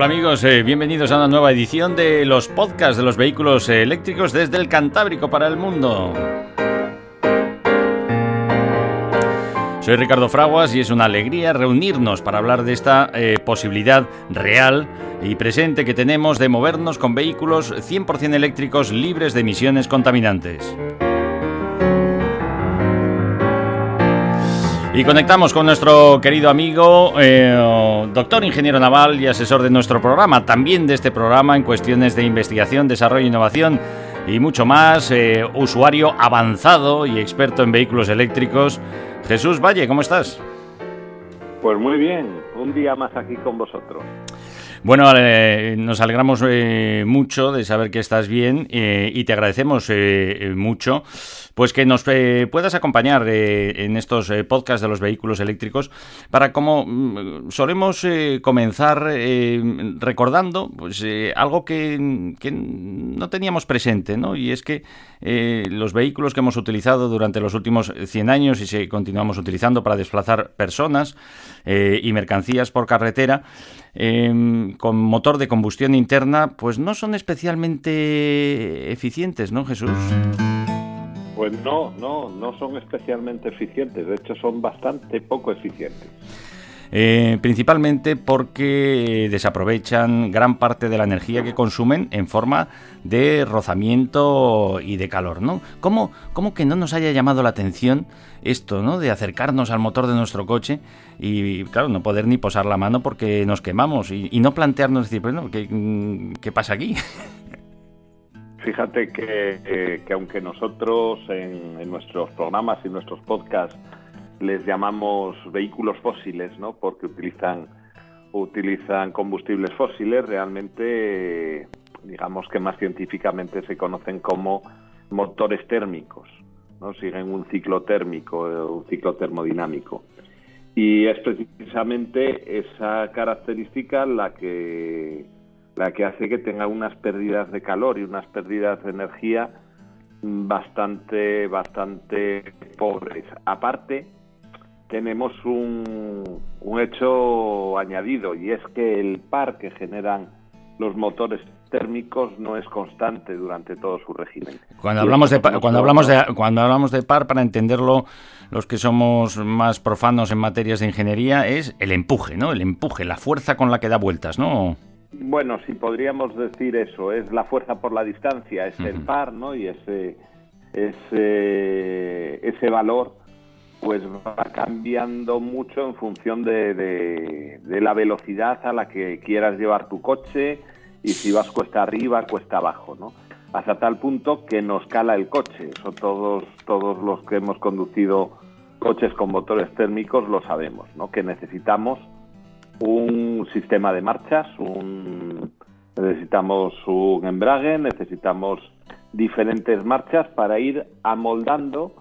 Hola amigos, eh, bienvenidos a una nueva edición de los podcasts de los vehículos eléctricos desde el Cantábrico para el mundo. Soy Ricardo Fraguas y es una alegría reunirnos para hablar de esta eh, posibilidad real y presente que tenemos de movernos con vehículos 100% eléctricos libres de emisiones contaminantes. Y conectamos con nuestro querido amigo, eh, doctor ingeniero naval y asesor de nuestro programa, también de este programa en cuestiones de investigación, desarrollo e innovación y mucho más, eh, usuario avanzado y experto en vehículos eléctricos. Jesús Valle, ¿cómo estás? Pues muy bien, un día más aquí con vosotros. Bueno, eh, nos alegramos eh, mucho de saber que estás bien eh, y te agradecemos mucho pues que nos puedas acompañar en estos podcasts de los vehículos eléctricos para como mm, solemos comenzar recordando pues algo que, que, no teníamos presente, ¿no? Y es que los vehículos que hemos utilizado durante los últimos 100 años y se continuamos utilizando para desplazar personas y mercancías por carretera Em, con motor de combustión interna, pues no son especialmente eficientes, ¿no, Jesús? Pues no, no, no son especialmente eficientes, de hecho son bastante poco eficientes. Eh, principalmente porque desaprovechan gran parte de la energía que consumen en forma de rozamiento y de calor, ¿no? ¿Cómo, cómo que no nos haya llamado la atención esto, ¿no? De acercarnos al motor de nuestro coche y, claro, no poder ni posar la mano porque nos quemamos y, no plantearnos decir, bueno, ¿qué, qué pasa aquí? Fíjate que, eh, que aunque nosotros en, en, nuestros programas y nuestros podcasts les llamamos vehículos fósiles, ¿no? Porque utilizan utilizan combustibles fósiles, realmente digamos que más científicamente se conocen como motores térmicos, ¿no? Siguen un ciclo térmico, un ciclo termodinámico. Y es precisamente esa característica la que la que hace que tenga unas pérdidas de calor y unas pérdidas de energía bastante bastante pobres. Aparte, tenemos un, hecho añadido y es que el par que generan los motores térmicos no es constante durante todo su régimen. Cuando hablamos de cuando hablamos de cuando hablamos de par para entenderlo los que somos más profanos en materias de ingeniería es el empuje, ¿no? El empuje, la fuerza con la que da vueltas, ¿no? Bueno, si podríamos decir eso, es la fuerza por la distancia, es el par, ¿no? Y ese ese ese valor pues va cambiando mucho en función de, la velocidad a la que quieras llevar tu coche y si vas cuesta arriba, cuesta abajo, ¿no? Hasta tal punto que nos cala el coche. Eso todos, todos los que hemos conducido coches con motores térmicos lo sabemos, ¿no? Que necesitamos un sistema de marchas, un, necesitamos un embrague, necesitamos diferentes marchas para ir amoldando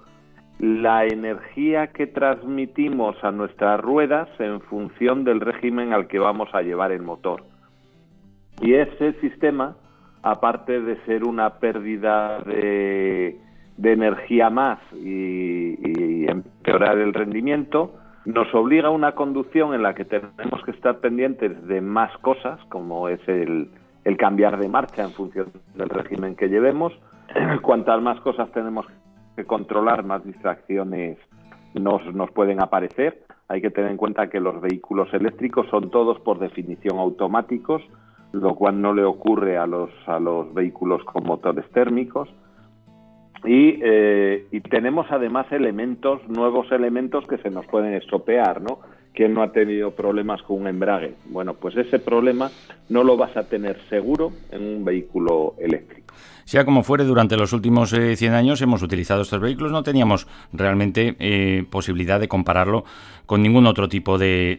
la energía que transmitimos a nuestras ruedas en función del régimen al que vamos a llevar el motor. Y ese sistema, aparte de ser una pérdida de, energía más y, empeorar el rendimiento, nos obliga a una conducción en la que tenemos que estar pendientes de más cosas, como es el, el cambiar de marcha en función del régimen que llevemos. Cuantas más cosas tenemos controlar, más distracciones nos, nos pueden aparecer. Hay que tener en cuenta que los vehículos eléctricos son todos por definición automáticos, lo cual no le ocurre a los, a los vehículos con motores térmicos. Y, eh, y tenemos además elementos, nuevos elementos que se nos pueden estropear, ¿no? ¿Quién no ha tenido problemas con un embrague? Bueno, pues ese problema no lo vas a tener seguro en un vehículo eléctrico. Sea como fuere, durante los últimos 100 eh, años hemos utilizado estos vehículos, no teníamos realmente eh, posibilidad de compararlo con ningún otro tipo de,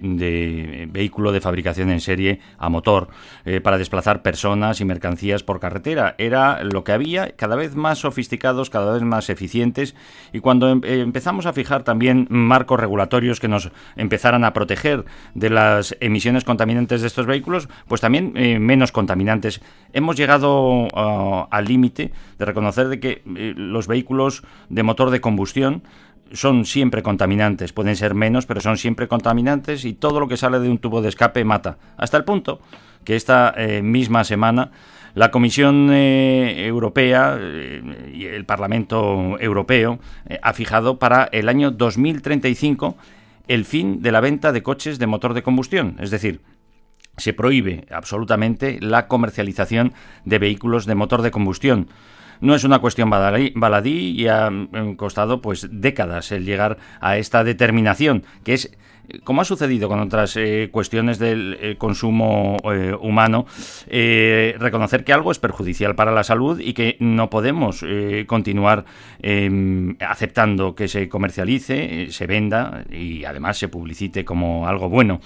vehículo de fabricación en serie a motor eh, para desplazar personas y mercancías por carretera. Era lo que había, cada vez más sofisticados, cada vez más eficientes, y cuando em, empezamos a fijar también marcos regulatorios que nos empezaran a proteger de las emisiones contaminantes de estos vehículos, pues también menos contaminantes. Hemos llegado ah, al límite de reconocer de que eh, los vehículos de motor de combustión son siempre contaminantes, pueden ser menos, pero son siempre contaminantes y todo lo que sale de un tubo de escape mata. Hasta el punto que esta eh, misma semana la Comisión eh, Europea y el Parlamento Europeo ha fijado para el año 2035 el fin de la venta de coches de motor de combustión, es decir, se prohíbe absolutamente la comercialización de vehículos de motor de combustión. No es una cuestión baladí y ha mm, costado pues décadas el llegar a esta determinación, que es como ha sucedido con otras eh, cuestiones del eh, consumo eh, humano, reconocer que algo es perjudicial para la salud y que no podemos continuar em, aceptando que se comercialice, se venda y además se publicite como algo bueno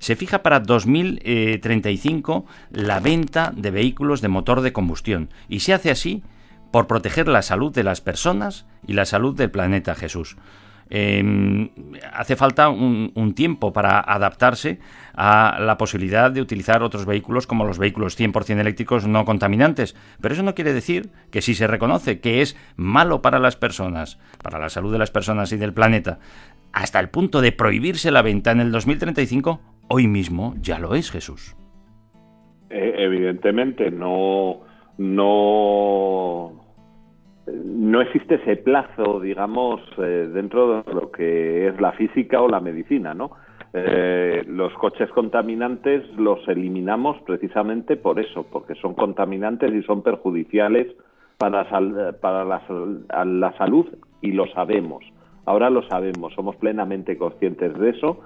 se fija para 2035 la venta de vehículos de motor de combustión y se hace así por proteger la salud de las personas y la salud del planeta Jesús. Em, hace falta un, tiempo para adaptarse a la posibilidad de utilizar otros vehículos como los vehículos 100% eléctricos no contaminantes. Pero eso no quiere decir que si se reconoce que es malo para las personas, para la salud de las personas y del planeta, hasta el punto de prohibirse la venta en el 2035, hoy mismo ya lo es Jesús. Eh, evidentemente no no no existe ese plazo, digamos, eh, dentro de lo que es la física o la medicina, ¿no? Eh, los coches contaminantes los eliminamos precisamente por eso, porque son contaminantes y son perjudiciales para, para la, la salud y lo sabemos. Ahora lo sabemos, somos plenamente conscientes de eso.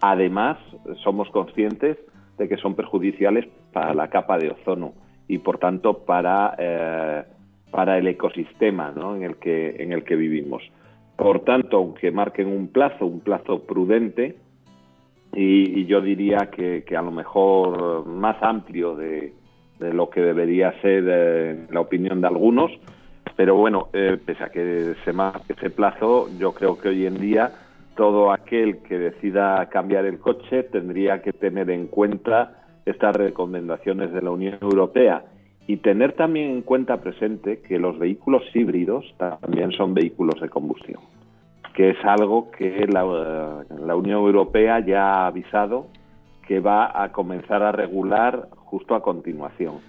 Además, somos conscientes de que son perjudiciales para la capa de ozono y, por tanto, para eh, para el ecosistema en, el que, en el que vivimos. Por tanto, aunque marquen un plazo, un plazo prudente, y, yo diría que, a lo mejor más amplio de, lo que debería ser eh, la opinión de algunos, pero bueno, eh, pese a que se marque ese plazo, yo creo que hoy en día todo aquel que decida cambiar el coche tendría que tener en cuenta estas recomendaciones de la Unión Europea y tener también en cuenta presente que los vehículos híbridos también son vehículos de combustión, que es algo que la, Unión Europea ya ha avisado que va a comenzar a regular justo a continuación.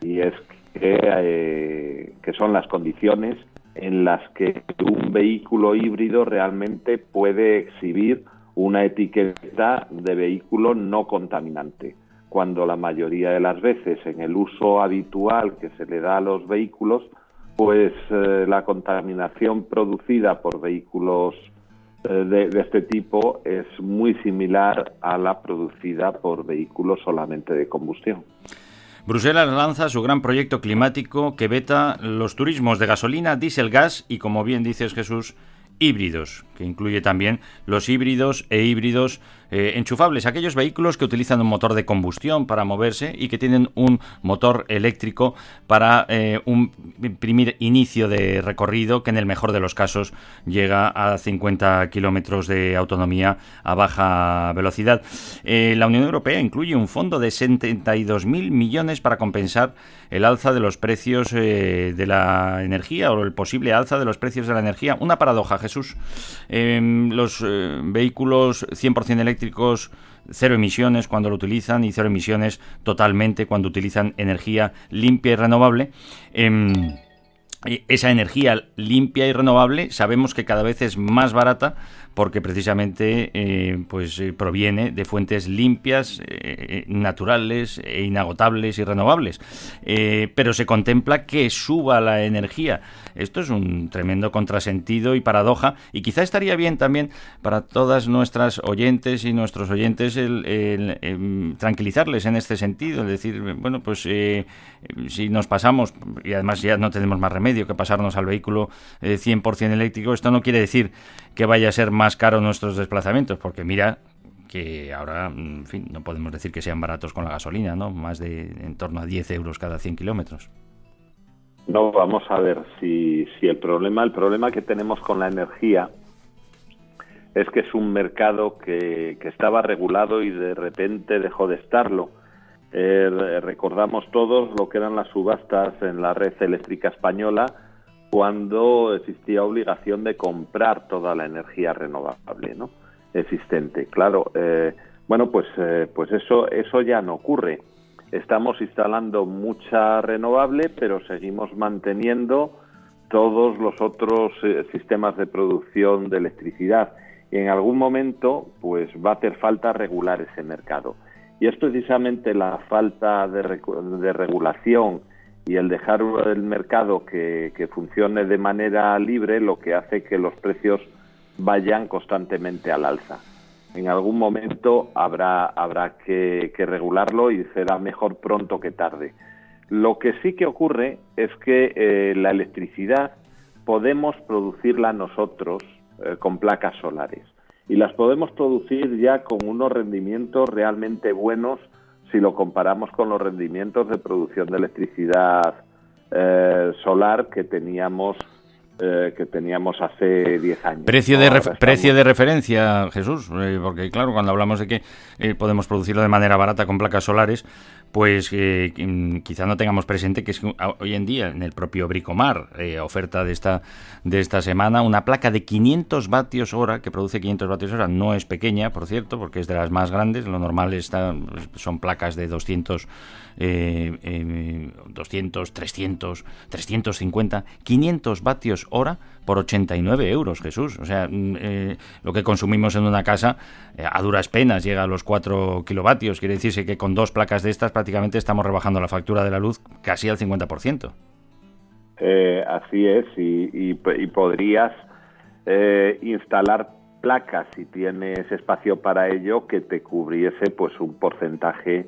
Y es que, eh, son las condiciones en las que un vehículo híbrido realmente puede exhibir una etiqueta de vehículo no contaminante cuando la mayoría de las veces en el uso habitual que se le da a los vehículos, pues eh, la contaminación producida por vehículos eh, de, de, este tipo es muy similar a la producida por vehículos solamente de combustión. Bruselas lanza su gran proyecto climático que veta los turismos de gasolina, diésel, gas y, como bien dices Jesús, híbridos, que incluye también los híbridos e híbridos eh, enchufables, aquellos vehículos que utilizan un motor de combustión para moverse y que tienen un motor eléctrico para eh, un primer inicio de recorrido que en el mejor de los casos llega a 50 kilómetros de autonomía a baja velocidad. Eh, la Unión Europea incluye un fondo de 72.000 millones para compensar el alza de los precios de la energía o el posible alza de los precios de la energía. Una paradoja, Jesús. Em, los vehículos 100% eléctricos cero emisiones cuando lo utilizan y cero emisiones totalmente cuando utilizan energía limpia y renovable. Em, esa energía limpia y renovable sabemos que cada vez es más barata porque precisamente eh, pues eh, proviene de fuentes limpias, eh, naturales e inagotables y renovables. pero se contempla que suba la energía. Esto es un tremendo contrasentido y paradoja y quizá estaría bien también para todas nuestras oyentes y nuestros oyentes el, em, tranquilizarles en este sentido, es decir, bueno, pues si nos pasamos y además ya no tenemos más remedio que pasarnos al vehículo 100% eléctrico, esto no quiere decir que vaya a ser más más caros nuestros desplazamientos, porque mira que ahora, en fin, no podemos decir que sean baratos con la gasolina, ¿no? Más de en torno a 10 euros cada 100 kilómetros. No, vamos a ver si, si el problema, el problema que tenemos con la energía es que es un mercado que, que estaba regulado y de repente dejó de estarlo. Eh, recordamos todos lo que eran las subastas en la red eléctrica española, cuando existía obligación de comprar toda la energía renovable ¿no? existente. Claro, eh, bueno, pues, eh, pues eso, eso ya no ocurre. estamos instalando mucha renovable, pero seguimos manteniendo todos los otros eh, sistemas de producción de electricidad. Y en algún momento, pues va a hacer falta regular ese mercado. Y es precisamente la falta de, regulación y el dejar el mercado que, funcione de manera libre lo que hace que los precios vayan constantemente al alza. En algún momento habrá, habrá que regularlo y será mejor pronto que tarde. Lo que sí que ocurre es que eh, la electricidad podemos producirla nosotros eh, con placas solares y las podemos producir ya con unos rendimientos realmente buenos si lo comparamos con los rendimientos de producción de electricidad eh, solar que teníamos eh, que teníamos hace 10 años. Precio, de, precio de referencia, Jesús, eh, porque claro, cuando hablamos de que eh, podemos producirlo de manera barata con placas solares, pues mm, quizá no tengamos presente que es hoy en día en el propio Bricomar, oferta de esta, de esta semana, una placa de 500 vatios hora, que produce 500 vatios hora, no es pequeña, por cierto, porque es de las más grandes, lo normal está, son placas de 200, 200, 300, 350, 500 vatios hora por 89 euros, Jesús. O sea, mm, eh, lo que consumimos en una casa eh, a duras penas llega a los 4 kilovatios. Quiere decirse que con dos placas de estas prácticamente estamos rebajando la factura de la luz casi al 50%. Eh, así es, y, podrías instalar placas si tienes espacio para ello que te cubriese pues un porcentaje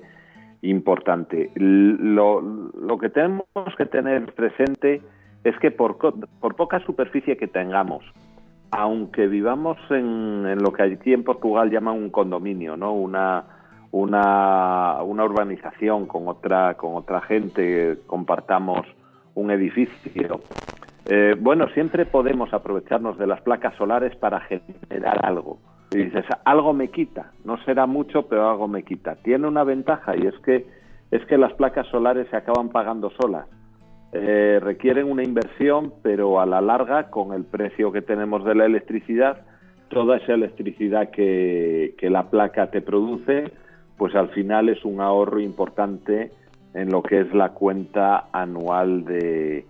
importante. Lo que tenemos que tener presente es que por, por poca superficie que tengamos, aunque vivamos en, lo que aquí en Portugal llaman un condominio, ¿no? Una, una, una urbanización con otra, con otra gente, compartamos un edificio. Eh, bueno, siempre podemos aprovecharnos de las placas solares para generar algo. Y dices, algo me quita, no será mucho, pero algo me quita. Tiene una ventaja y es que es que las placas solares se acaban pagando solas. Eh, requieren una inversión, pero a la larga, con el precio que tenemos de la electricidad, toda esa electricidad que, la placa te produce, pues al final es un ahorro importante en lo que es la cuenta anual de,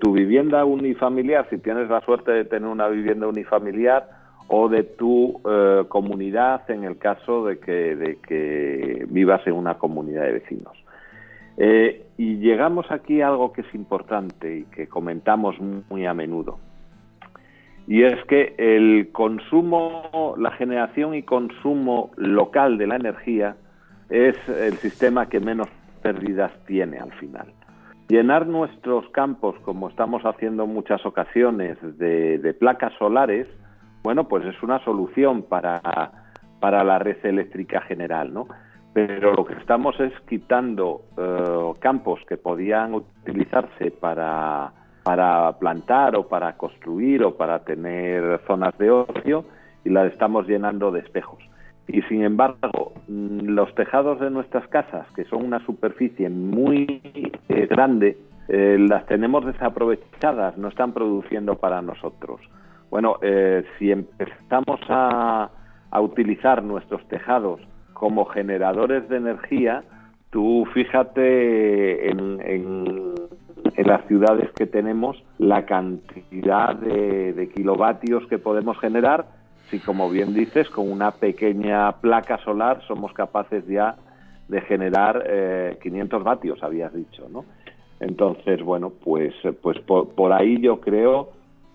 tu vivienda unifamiliar, si tienes la suerte de tener una vivienda unifamiliar, o de tu eh, comunidad en el caso de que, de que vivas en una comunidad de vecinos. Eh, y llegamos aquí a algo que es importante y que comentamos muy a menudo. Y es que el consumo, la generación y consumo local de la energía es el sistema que menos pérdidas tiene al final. Llenar nuestros campos, como estamos haciendo en muchas ocasiones, de, de placas solares, bueno, pues es una solución para, para la red eléctrica general, ¿no? Pero lo que estamos es quitando eh, campos que podían utilizarse para, para plantar o para construir o para tener zonas de ocio y las estamos llenando de espejos. Y sin embargo, mm, los tejados de nuestras casas, que son una superficie muy eh, grande, eh, las tenemos desaprovechadas, no están produciendo para nosotros. Bueno, si empezamos a, a utilizar nuestros tejados como generadores de energía, tú fíjate en, las ciudades que tenemos la cantidad de, kilovatios que podemos generar, si como bien dices, con una pequeña placa solar somos capaces ya de generar 500 eh, vatios, habías dicho, ¿no? Entonces, bueno, pues, pues por, ahí yo creo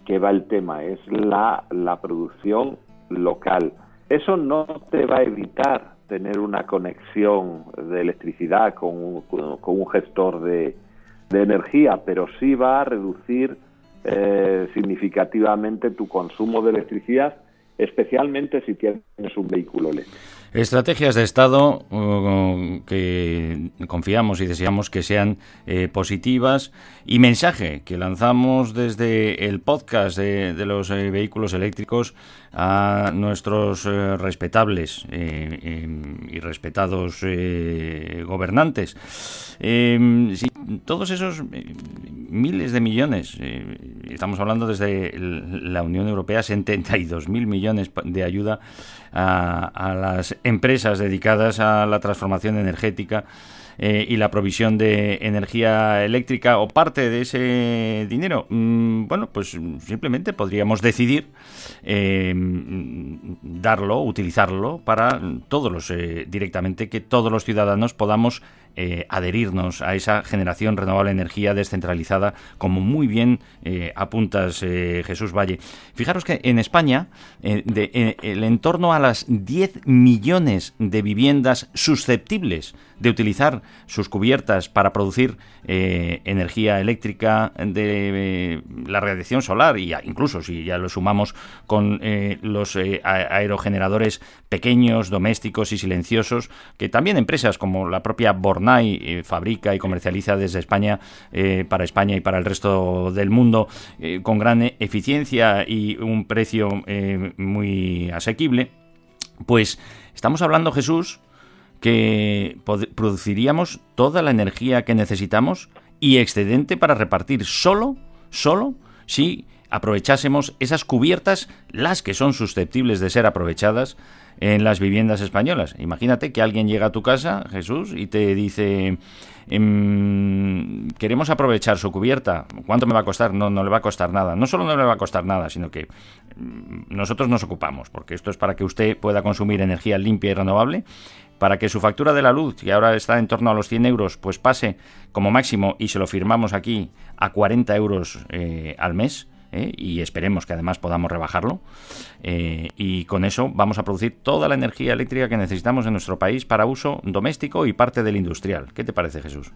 que va el tema, es la, la producción local. Eso no te va a evitar tener una conexión de electricidad con un, con un gestor de, de, energía, pero sí va a reducir eh, significativamente tu consumo de electricidad, especialmente si tienes un vehículo eléctrico. Estrategias de Estado uh, que confiamos y deseamos que sean eh, positivas y mensaje que lanzamos desde el podcast de, los eh, vehículos eléctricos a nuestros eh, respetables em, y respetados gobernantes. Em, todos esos miles de millones, estamos hablando desde la Unión Europea, 72.000 millones de ayuda a, las empresas dedicadas a la transformación energética eh, y la provisión de energía eléctrica o parte de ese dinero? Mm, bueno, pues simplemente podríamos decidir eh, darlo, utilizarlo para todos los, eh, directamente, que todos los ciudadanos podamos eh, adherirnos a esa generación renovable de energía descentralizada, como muy bien eh, apuntas eh, Jesús Valle. Fijaros que en España, de, el entorno a las 10 millones de viviendas susceptibles de utilizar sus cubiertas para producir energía eléctrica de la radiación solar, y incluso si ya lo sumamos con los aerogeneradores pequeños, domésticos y silenciosos, que también empresas como la propia Born y fabrica y comercializa desde España eh, para España y para el resto del mundo eh, con gran eficiencia y un precio eh, muy asequible, pues estamos hablando, Jesús, que produciríamos toda la energía que necesitamos y excedente para repartir solo, solo, si aprovechásemos esas cubiertas, las que son susceptibles de ser aprovechadas, en las viviendas españolas. Imagínate que alguien llega a tu casa, Jesús, y te dice, em, queremos aprovechar su cubierta. ¿Cuánto me va a costar? No, no le va a costar nada. No solo no le va a costar nada, sino que mm, nosotros nos ocupamos, porque esto es para que usted pueda consumir energía limpia y renovable, para que su factura de la luz, que ahora está en torno a los 100 euros, pues pase como máximo, y se lo firmamos aquí, a 40 euros eh, al mes ¿eh? y esperemos que además podamos rebajarlo. Eh, y con eso vamos a producir toda la energía eléctrica que necesitamos en nuestro país para uso doméstico y parte del industrial. ¿Qué te parece, Jesús?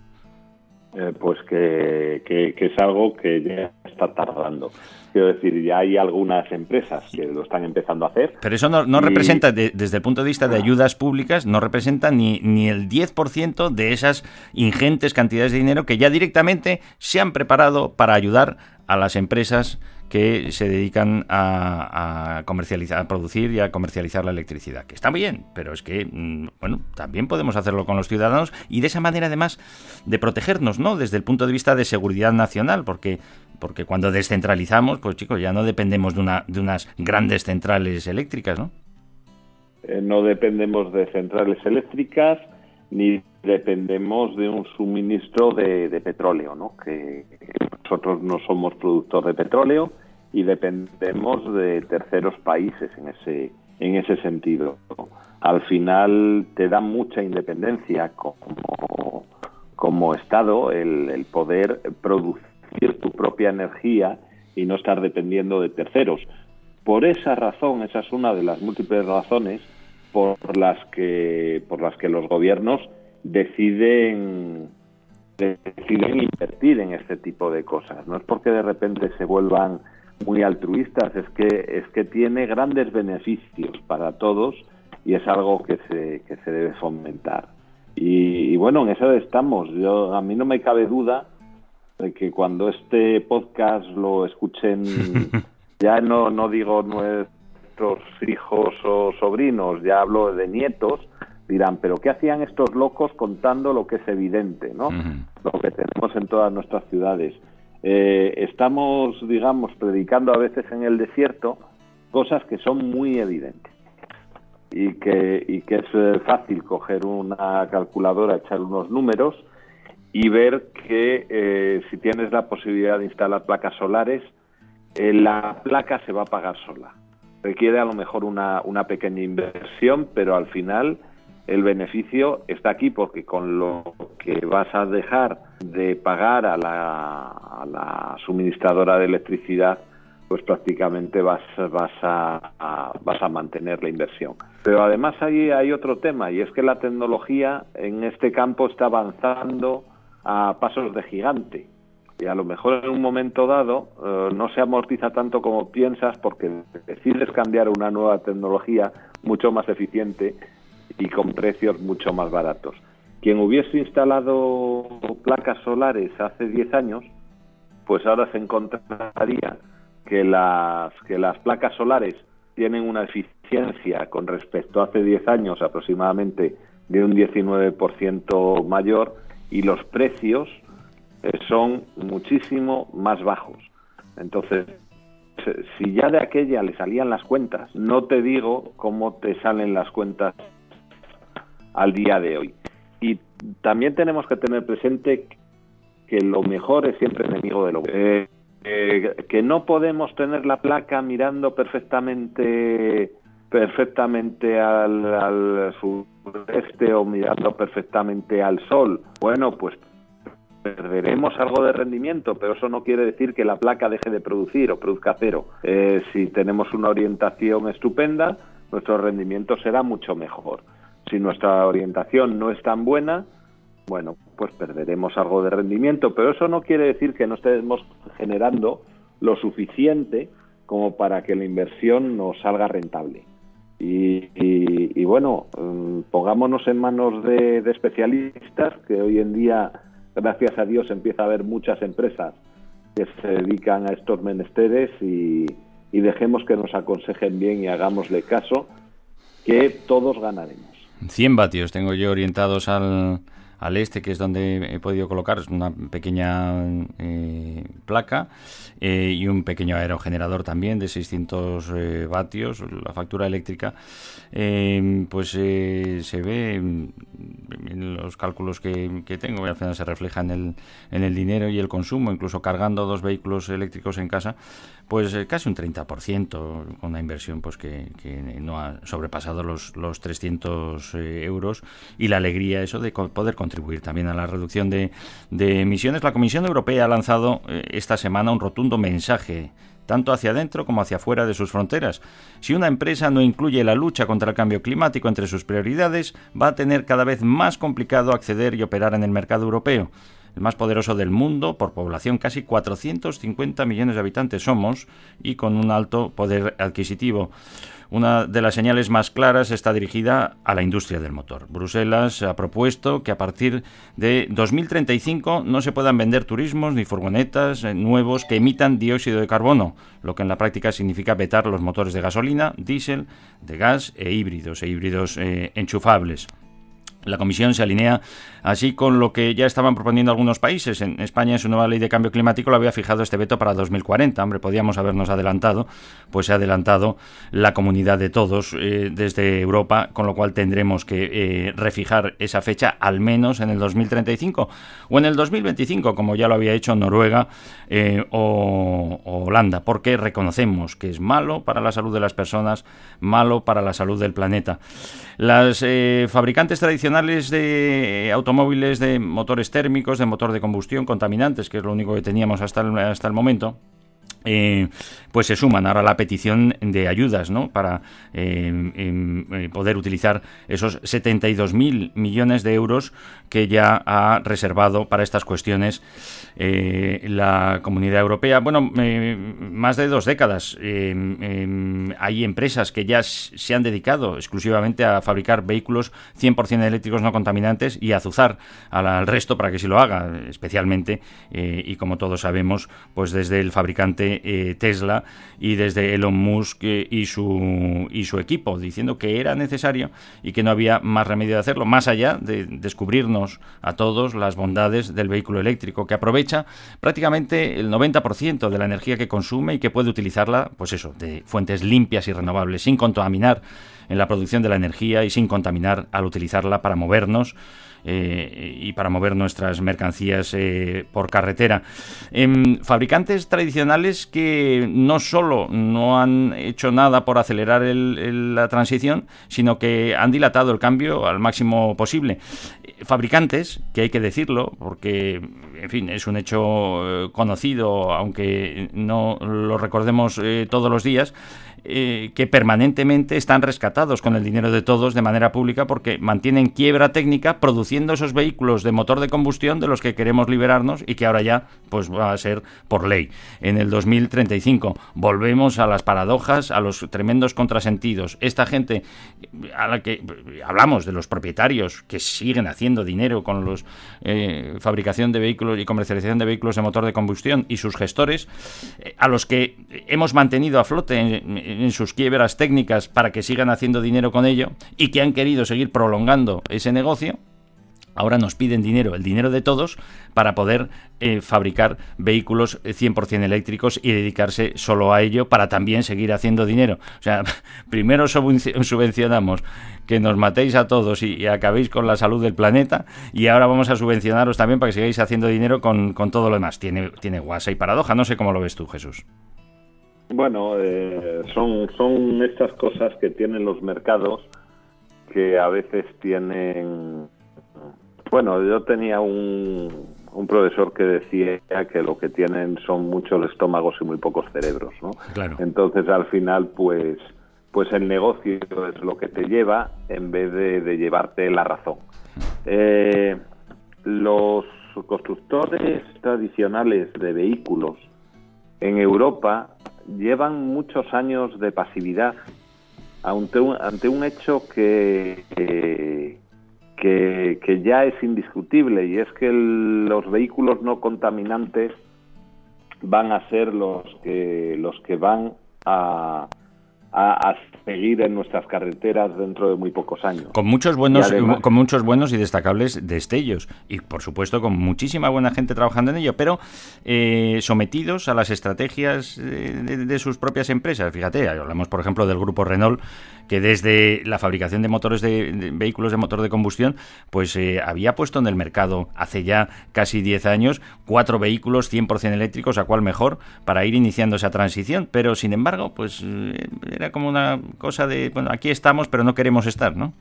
Eh, pues que, es algo que ya está tardando. Quiero decir, ya hay algunas empresas que lo están empezando a hacer. Pero eso no, representa, desde el punto de vista de ayudas públicas, no representa ni, ni el 10% de esas ingentes cantidades de dinero que ya directamente se han preparado para ayudar a las empresas que se dedican a, comercializar, a producir y a comercializar la electricidad. Que está bien, pero es que, mm, bueno, también podemos hacerlo con los ciudadanos y de esa manera, además, de protegernos, ¿no? Desde el punto de vista de seguridad nacional, porque, porque cuando descentralizamos, pues chicos, ya no dependemos de, una, de unas grandes centrales eléctricas, ¿no? Eh, no dependemos de centrales eléctricas ni dependemos de un suministro de, petróleo, ¿no? Que nosotros no somos productor de petróleo y dependemos de terceros países en ese en ese sentido. Al final te da mucha independencia como, como Estado el, el poder producir tu propia energía y no estar dependiendo de terceros. Por esa razón, esa es una de las múltiples razones por las que por las que los gobiernos deciden deciden invertir en este tipo de cosas. No es porque de repente se vuelvan muy altruistas, es que es que tiene grandes beneficios para todos y es algo que se, que se debe fomentar. Y, bueno, en eso estamos. Yo a mí no me cabe duda de que cuando este podcast lo escuchen ya no no digo nuestros hijos o sobrinos, ya hablo de nietos, dirán, pero ¿qué hacían estos locos contando lo que es evidente, ¿no? Lo que tenemos en todas nuestras ciudades. Eh, estamos, digamos, predicando a veces en el desierto cosas que son muy evidentes y que, y que es eh, fácil coger una calculadora, echar unos números y ver que eh, si tienes la posibilidad de instalar placas solares, la placa se va a pagar sola. Requiere a lo mejor una, una pequeña inversión, pero al final el beneficio está aquí porque con lo que vas a dejar de pagar a la, suministradora de electricidad, pues prácticamente vas, vas, a, vas a mantener la inversión. Pero además hay, hay otro tema y es que la tecnología en este campo está avanzando a pasos de gigante y a lo mejor en un momento dado eh, no se amortiza tanto como piensas porque decides cambiar una nueva tecnología mucho más eficiente y con precios mucho más baratos. Quien hubiese instalado placas solares hace 10 años, pues ahora se encontraría que las, que las placas solares tienen una eficiencia con respecto a hace 10 años aproximadamente de un 19% mayor y los precios son muchísimo más bajos. Entonces, si ya de aquella le salían las cuentas, no te digo cómo te salen las cuentas al día de hoy. Y también tenemos que tener presente que lo mejor es siempre enemigo de lo bueno. Eh, que no podemos tener la placa mirando perfectamente perfectamente al, al sureste o mirando perfectamente al sol. Bueno, pues perderemos algo de rendimiento, pero eso no quiere decir que la placa deje de producir o produzca cero. Eh, si tenemos una orientación estupenda, nuestro rendimiento será mucho mejor. Si nuestra orientación no es tan buena, bueno, pues perderemos algo de rendimiento, pero eso no quiere decir que no estemos generando lo suficiente como para que la inversión nos salga rentable. Y, bueno, mm, pongámonos en manos de, especialistas, que hoy en día, gracias a Dios, empieza a haber muchas empresas que se dedican a estos menesteres y, dejemos que nos aconsejen bien y hagámosle caso, que todos ganaremos. 100 vatios tengo yo orientados al, al este, que es donde he podido colocar una pequeña eh, placa eh, y un pequeño aerogenerador también de 600 eh, vatios. La factura eléctrica, pues se ve en los cálculos que, que, tengo, al final se refleja en el, en el dinero y el consumo, incluso cargando dos vehículos eléctricos en casa, pues casi un 30% con una inversión pues que, no ha sobrepasado los, los 300 euros y la alegría eso de poder contribuir también a la reducción de, emisiones. La Comisión Europea ha lanzado eh, esta semana un rotundo mensaje tanto hacia adentro como hacia afuera de sus fronteras. Si una empresa no incluye la lucha contra el cambio climático entre sus prioridades, va a tener cada vez más complicado acceder y operar en el mercado europeo. El más poderoso del mundo, por población casi 450 millones de habitantes somos y con un alto poder adquisitivo. Una de las señales más claras está dirigida a la industria del motor. Bruselas ha propuesto que a partir de 2035 no se puedan vender turismos ni furgonetas eh, nuevos que emitan dióxido de carbono, lo que en la práctica significa vetar los motores de gasolina, diésel, de gas e híbridos e híbridos eh, enchufables. La Comisión se alinea así con lo que ya estaban proponiendo algunos países. En España, en su nueva ley de cambio climático, lo había fijado este veto para 2040. Hombre, podíamos habernos adelantado, pues se ha adelantado la comunidad de todos eh, desde Europa, con lo cual tendremos que eh, refijar esa fecha al menos en el 2035 o en el 2025, como ya lo había hecho Noruega eh, o, o Holanda, porque reconocemos que es malo para la salud de las personas, malo para la salud del planeta. Las fabricantes tradicionales de automóviles de motores térmicos, de motor de combustión, contaminantes, que es lo único que teníamos hasta hasta el momento, eh, pues se suman ahora la petición de ayudas ¿no? para eh, em, eh, poder utilizar esos 72.000 millones de euros que ya ha reservado para estas cuestiones la Comunidad Europea. Bueno, más de dos décadas. Em, hay empresas que ya se han dedicado exclusivamente a fabricar vehículos 100% eléctricos no contaminantes y a azuzar al, resto para que sí lo haga, especialmente, y como todos sabemos, pues desde el fabricante eh, Tesla y desde Elon Musk eh, y, su, y su equipo, diciendo que era necesario y que no había más remedio de hacerlo, más allá de descubrirnos a todos las bondades del vehículo eléctrico, que aprovecha prácticamente el 90% de la energía que consume y que puede utilizarla, pues eso, de fuentes limpias y renovables, sin contaminar en la producción de la energía y sin contaminar al utilizarla para movernos eh, y para mover nuestras mercancías eh, por carretera. Em, fabricantes tradicionales que no solo no han hecho nada por acelerar la transición, sino que han dilatado el cambio al máximo posible. Fabricantes, que hay que decirlo, porque, en fin, es un hecho eh, conocido, aunque no lo recordemos todos los días, eh, que permanentemente están rescatados con el dinero de todos de manera pública porque mantienen quiebra técnica produciendo esos vehículos de motor de combustión de los que queremos liberarnos y que ahora ya pues va a ser por ley. En el 2035 volvemos a las paradojas, a los tremendos contrasentidos. Esta gente a la que hablamos de los propietarios que siguen haciendo dinero con la eh, fabricación de vehículos y comercialización de vehículos de motor de combustión y sus gestores, eh, a los que hemos mantenido a flote en en sus quiebras técnicas para que sigan haciendo dinero con ello y que han querido seguir prolongando ese negocio, ahora nos piden dinero, el dinero de todos, para poder eh, fabricar vehículos 100% eléctricos y dedicarse solo a ello para también seguir haciendo dinero. O sea, primero subvencionamos que nos matéis a todos y, acabéis con la salud del planeta y ahora vamos a subvencionaros también para que sigáis haciendo dinero con, todo lo demás. Tiene, tiene guasa y paradoja, no sé cómo lo ves tú, Jesús. Bueno, eh, son, son estas cosas que tienen los mercados que a veces tienen bueno, yo tenía un, un profesor que decía que lo que tienen son muchos estómagos y muy pocos cerebros, ¿no? Claro. Entonces, al final, pues, pues el negocio es lo que te lleva en vez de, llevarte la razón. Eh, los constructores tradicionales de vehículos en Europa llevan muchos años de pasividad ante un, hecho que, que, ya es indiscutible y es que los vehículos no contaminantes van a ser los que los que van a, a, seguir en nuestras carreteras dentro de muy pocos años. Con muchos buenos, con muchos buenos y destacables destellos y por supuesto con muchísima buena gente trabajando en ello, pero eh, sometidos a las estrategias de, sus propias empresas. Fíjate, hablamos por ejemplo del grupo Renault que desde la fabricación de motores de, vehículos de motor de combustión, pues eh, había puesto en el mercado hace ya casi 10 años cuatro vehículos 100% eléctricos, a cuál mejor, para ir iniciando esa transición, pero sin embargo, pues eh, era como una cosa de, bueno, aquí estamos, pero no queremos estar, ¿no?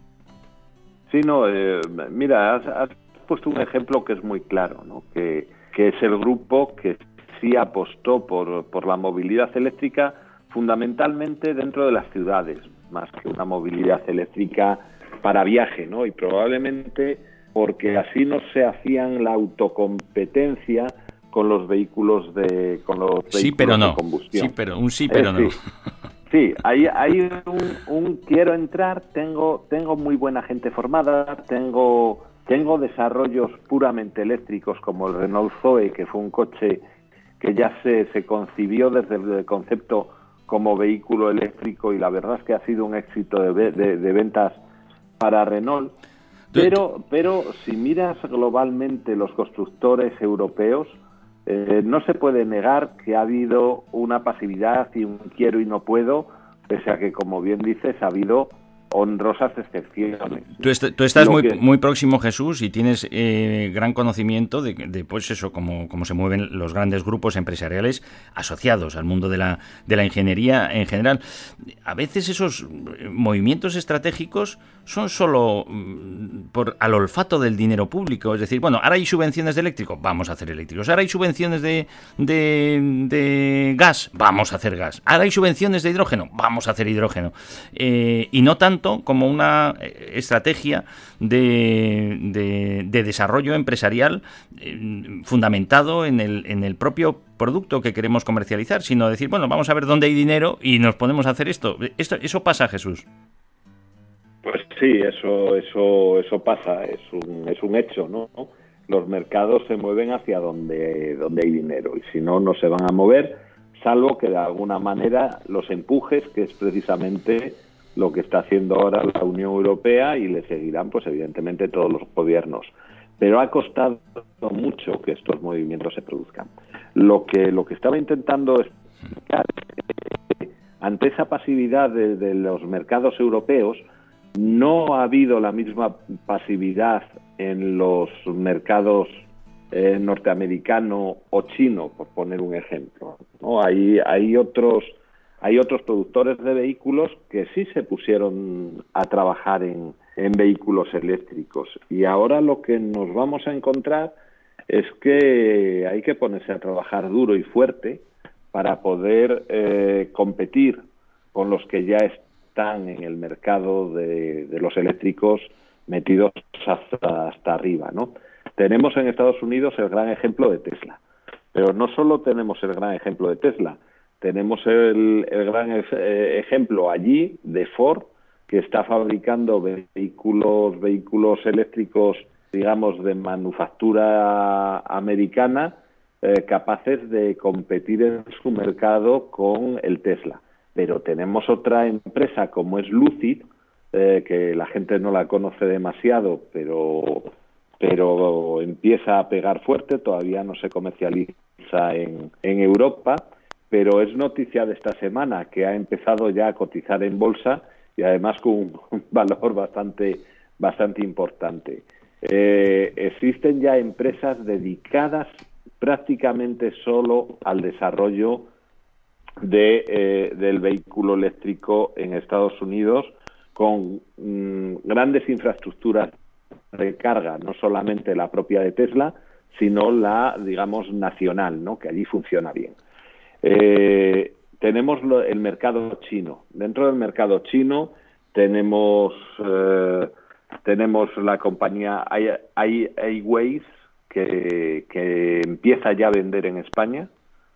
Sí, no, eh, mira, has, puesto un ejemplo que es muy claro, ¿no? Que, que es el grupo que sí apostó por, por la movilidad eléctrica fundamentalmente dentro de las ciudades, más que una movilidad eléctrica para viaje, ¿no? Y probablemente porque así no se hacían la autocompetencia con los vehículos de con los sí, pero no. combustión. Sí, pero un sí, pero no. Sí, hay, hay un, quiero entrar, tengo tengo muy buena gente formada, tengo tengo desarrollos puramente eléctricos como el Renault Zoe, que fue un coche que ya se, se concibió desde el concepto como vehículo eléctrico y la verdad es que ha sido un éxito de, de, ventas para Renault. Pero, pero si miras globalmente los constructores europeos, eh, no se puede negar que ha habido una pasividad y un quiero y no puedo, pese a que, como bien dices, ha habido honrosas excepciones. Tú, estás muy, muy próximo, Jesús, y tienes eh, gran conocimiento de, de, pues eso, cómo, cómo se mueven los grandes grupos empresariales asociados al mundo de la, de la ingeniería en general. A veces esos movimientos estratégicos son solo mm, por al olfato del dinero público. Es decir, bueno, ahora hay subvenciones de eléctrico, vamos a hacer eléctricos. Ahora hay subvenciones de, de, gas, vamos a hacer gas. Ahora hay subvenciones de hidrógeno, vamos a hacer hidrógeno. Eh, y no tanto como una eh, estrategia de, de, desarrollo empresarial eh, fundamentado en el, en el propio producto que queremos comercializar, sino decir, bueno, vamos a ver dónde hay dinero y nos podemos hacer esto. esto eso pasa, Jesús. Pues sí, eso, eso, eso pasa, es un, es un hecho, ¿no? Los mercados se mueven hacia donde, donde hay dinero y si no, no se van a mover, salvo que de alguna manera los empujes, que es precisamente lo que está haciendo ahora la Unión Europea y le seguirán, pues evidentemente, todos los gobiernos. Pero ha costado mucho que estos movimientos se produzcan. Lo que, lo que estaba intentando explicar ante esa pasividad de, los mercados europeos, no ha habido la misma pasividad en los mercados eh, norteamericano o chino, por poner un ejemplo. ¿no? Hay, hay otros hay otros productores de vehículos que sí se pusieron a trabajar en, vehículos eléctricos y ahora lo que nos vamos a encontrar es que hay que ponerse a trabajar duro y fuerte para poder eh, competir con los que ya están en el mercado de, los eléctricos metidos hasta, hasta arriba, ¿no? Tenemos en Estados Unidos el gran ejemplo de Tesla, pero no solo tenemos el gran ejemplo de Tesla, tenemos el, gran eh, ejemplo allí de Ford, que está fabricando vehículos, vehículos eléctricos, digamos, de manufactura americana, eh, capaces de competir en su mercado con el Tesla. Pero tenemos otra empresa como es Lucid, eh, que la gente no la conoce demasiado, pero pero empieza a pegar fuerte, todavía no se comercializa en Europa, pero es noticia de esta semana que ha empezado ya a cotizar en bolsa y además con un valor bastante, bastante importante. Eh, existen ya empresas dedicadas prácticamente solo al desarrollo de, eh, del vehículo eléctrico en Estados Unidos con mm, grandes infraestructuras de carga, no solamente la propia de Tesla, sino la, digamos, nacional, ¿no? que allí funciona bien. Eh, tenemos el mercado chino. Dentro del mercado chino tenemos, eh, tenemos la compañía iWays, que, que empieza ya a vender en España.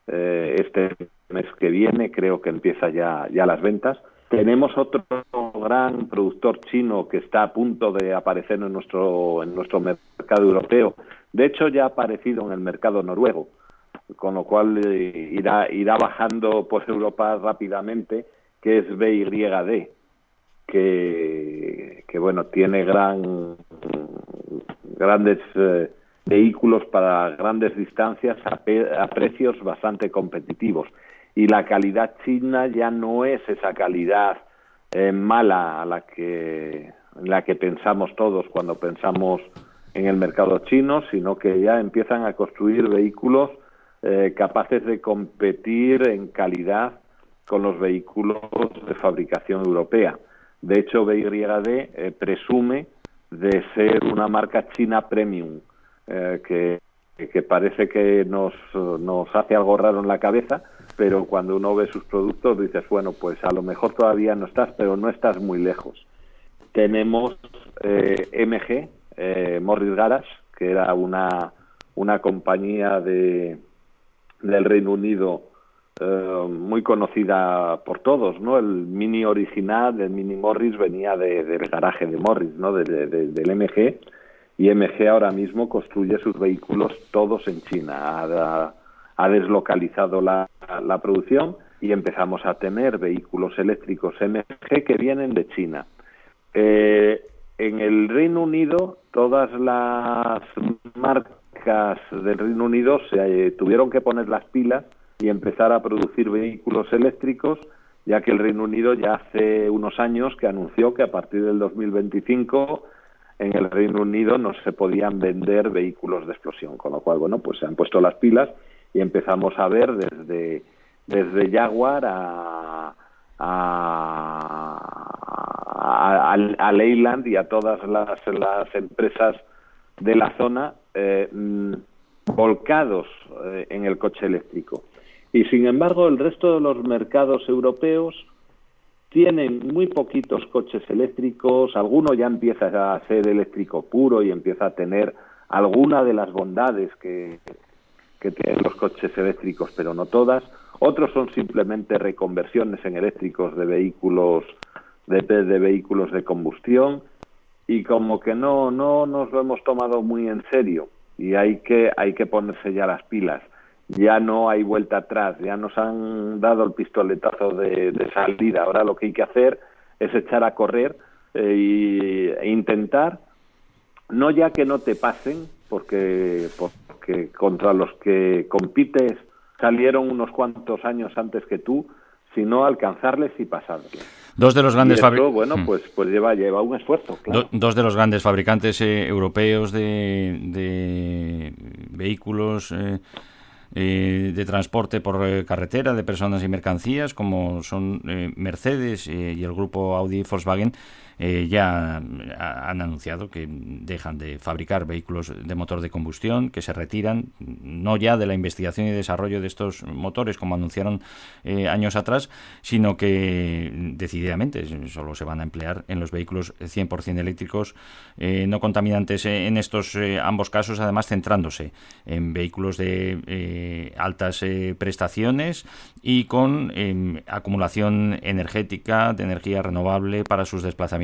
Eh, este mes que viene creo que empieza ya, ya las ventas. Tenemos otro gran productor chino que está a punto de aparecer en nuestro, en nuestro mercado europeo. De hecho, ya ha aparecido en el mercado noruego, con lo cual eh, irá, irá bajando por Europa rápidamente, que es BYD, que, que bueno, tiene gran, grandes eh, vehículos para grandes distancias a, a precios bastante competitivos. Y la calidad china ya no es esa calidad eh, mala a la que, la que pensamos todos cuando pensamos en el mercado chino, sino que ya empiezan a construir vehículos eh, capaces de competir en calidad con los vehículos de fabricación europea. De hecho, BYD eh, presume de ser una marca china premium, que, que, parece que nos, nos hace algo raro en la cabeza, pero cuando uno ve sus productos dices, bueno, pues a lo mejor todavía no estás, pero no estás muy lejos. Tenemos eh, MG, eh, Morris Garage, que era una, una compañía de, del Reino Unido eh, muy conocida por todos, ¿no? El Mini original del Mini Morris venía de, del garaje de Morris, ¿no? De, del MG, y MG ahora mismo construye sus vehículos todos en China ha deslocalizado la, producción y empezamos a tener vehículos eléctricos MG que vienen de China. Eh, en el Reino Unido, todas las marcas del Reino Unido se eh, tuvieron que poner las pilas y empezar a producir vehículos eléctricos, ya que el Reino Unido ya hace unos años que anunció que a partir del 2025 en el Reino Unido no se podían vender vehículos de explosión, con lo cual, bueno, pues se han puesto las pilas y empezamos a ver desde, desde Jaguar a, a, a, Leyland y a todas las, las empresas de la zona eh, mm, volcados eh, en el coche eléctrico. Y sin embargo, el resto de los mercados europeos tienen muy poquitos coches eléctricos, alguno ya empieza a ser eléctrico puro y empieza a tener alguna de las bondades que, que tienen los coches eléctricos, pero no todas. Otros son simplemente reconversiones en eléctricos de vehículos de, de vehículos de combustión y como que no no nos lo hemos tomado muy en serio y hay que hay que ponerse ya las pilas. Ya no hay vuelta atrás, ya nos han dado el pistoletazo de, salida. Ahora lo que hay que hacer es echar a correr eh, e intentar no ya que no te pasen, porque, porque contra los que compites salieron unos cuantos años antes que tú, sino alcanzarles y pasarles. Dos de los grandes fabricantes. Bueno, hmm. pues, pues lleva, lleva un esfuerzo. dos de los grandes fabricantes eh, europeos de, de vehículos eh, eh, de transporte por carretera de personas y mercancías, como son Mercedes y el grupo Audi y Volkswagen, eh, ya han anunciado que dejan de fabricar vehículos de motor de combustión, que se retiran no ya de la investigación y desarrollo de estos motores, como anunciaron eh, años atrás, sino que decididamente solo se van a emplear en los vehículos 100% eléctricos eh, no contaminantes en estos ambos casos, además centrándose en vehículos de altas prestaciones y con em, acumulación energética de energía renovable para sus desplazamientos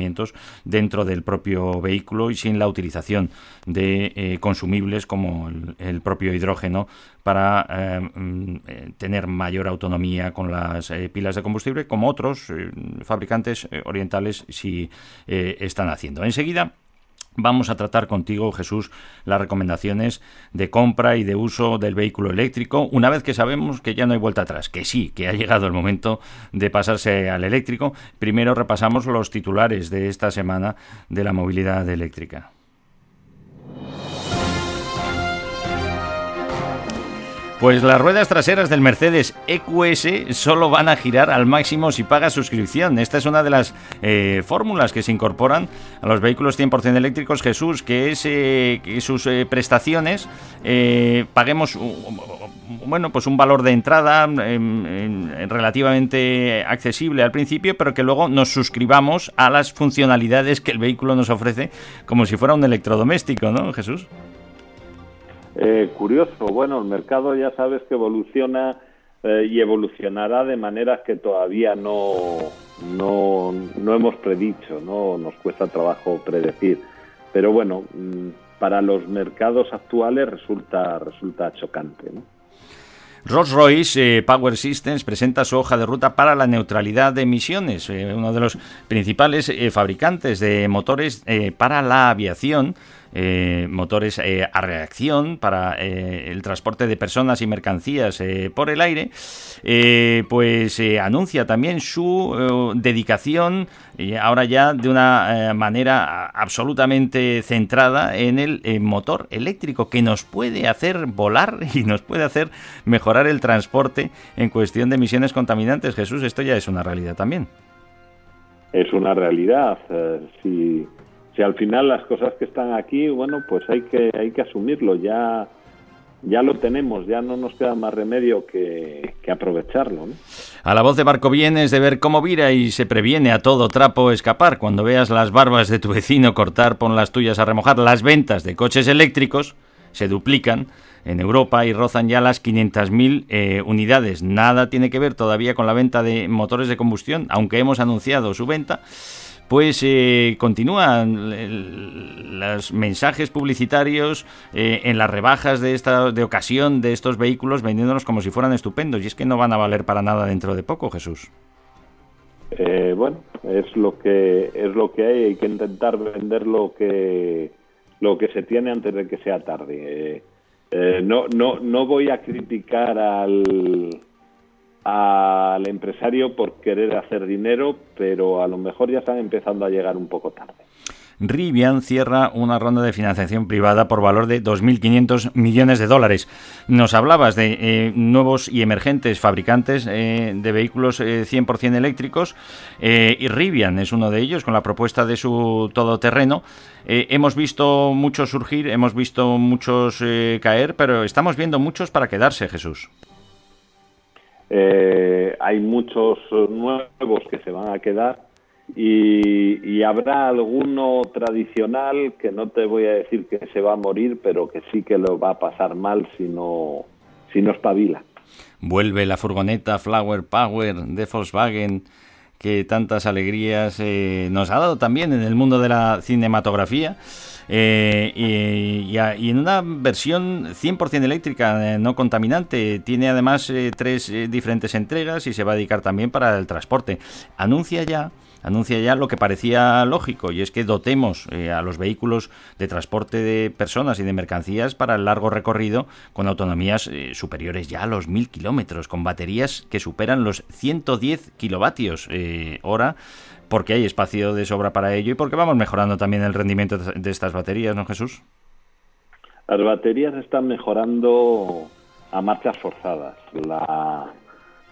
dentro del propio vehículo y sin la utilización de eh, consumibles como el, propio hidrógeno para eh, mm, eh, tener mayor autonomía con las pilas de combustible, como otros fabricantes orientales sí están haciendo. Enseguida Vamos a tratar contigo, Jesús, las recomendaciones de compra y de uso del vehículo eléctrico, una vez que sabemos que ya no hay vuelta atrás, que sí, que ha llegado el momento de pasarse al eléctrico. Primero repasamos los titulares de esta semana de la movilidad eléctrica. Pues las ruedas traseras del Mercedes EQS solo van a girar al máximo si pagas suscripción. Esta es una de las eh, fórmulas que se incorporan a los vehículos 100% eléctricos Jesús, que es eh, que sus eh, prestaciones paguemos bueno pues un valor de entrada relativamente accesible al principio, pero que luego nos suscribamos a las funcionalidades que el vehículo nos ofrece como si fuera un electrodoméstico, ¿no, Jesús? Eh, curioso, bueno, el mercado ya sabes que evoluciona eh, y evolucionará de maneras que todavía no, no, no, hemos predicho, no nos cuesta trabajo predecir. Pero bueno, mm, para los mercados actuales resulta, resulta chocante. Rolls-Royce eh, Power Systems presenta su hoja de ruta para la neutralidad de emisiones, uno de los principales fabricantes de motores para la aviación eh, motores eh, a reacción para eh, el transporte de personas y mercancías por el aire, pues anuncia también su dedicación ahora ya de una manera absolutamente centrada en el motor eléctrico que nos puede hacer volar y nos puede hacer mejorar el transporte en cuestión de emisiones contaminantes. Jesús, esto ya es una realidad también. Es una realidad. si si al final las cosas que están aquí, bueno, pues hay que, hay que asumirlo, ya, ya lo tenemos, ya no nos queda más remedio que, aprovecharlo. A la voz de Barco vienes de ver cómo vira y se previene a todo trapo escapar. Cuando veas las barbas de tu vecino cortar, pon las tuyas a remojar. Las ventas de coches eléctricos se duplican en Europa y rozan ya las 500.000 eh, unidades. Nada tiene que ver todavía con la venta de motores de combustión, aunque hemos anunciado su venta pues eh, continúan los mensajes publicitarios eh, en las rebajas de esta de ocasión de estos vehículos vendiéndolos como si fueran estupendos y es que no van a valer para nada dentro de poco, Jesús. Eh, bueno, es lo que es lo que hay. Hay que intentar vender lo que lo que se tiene antes de que sea tarde. no no no voy a criticar al al empresario por querer hacer dinero, pero a lo mejor ya están empezando a llegar un poco tarde. Rivian cierra una ronda de financiación privada por valor de 2.500 millones de dólares. Nos hablabas de eh, nuevos y emergentes fabricantes eh, de vehículos 100% eh, eléctricos y Rivian es uno de ellos con la propuesta de su todoterreno. hemos visto muchos surgir, hemos visto muchos caer, pero estamos viendo muchos para quedarse, Jesús. Eh, hay muchos nuevos que se van a quedar y, habrá alguno tradicional que no te voy a decir que se va a morir, pero que sí que lo va a pasar mal si no, si no espabila. Vuelve la furgoneta Flower Power de Volkswagen que tantas alegrías eh, nos ha dado también en el mundo de la cinematografía. Eh, y, en una versión 100% eléctrica, eh, no contaminante. Tiene además tres diferentes entregas y se va a dedicar también para el transporte. Anuncia ya anuncia ya lo que parecía lógico, y es que dotemos a los vehículos de transporte de personas y de mercancías para el largo recorrido con autonomías superiores ya a los 1000 kilómetros, con baterías que superan los 110 kilovatios hora porque hay espacio de sobra para ello y porque vamos mejorando también el rendimiento de estas baterías, ¿no, Jesús? Las baterías están mejorando a marchas forzadas. La,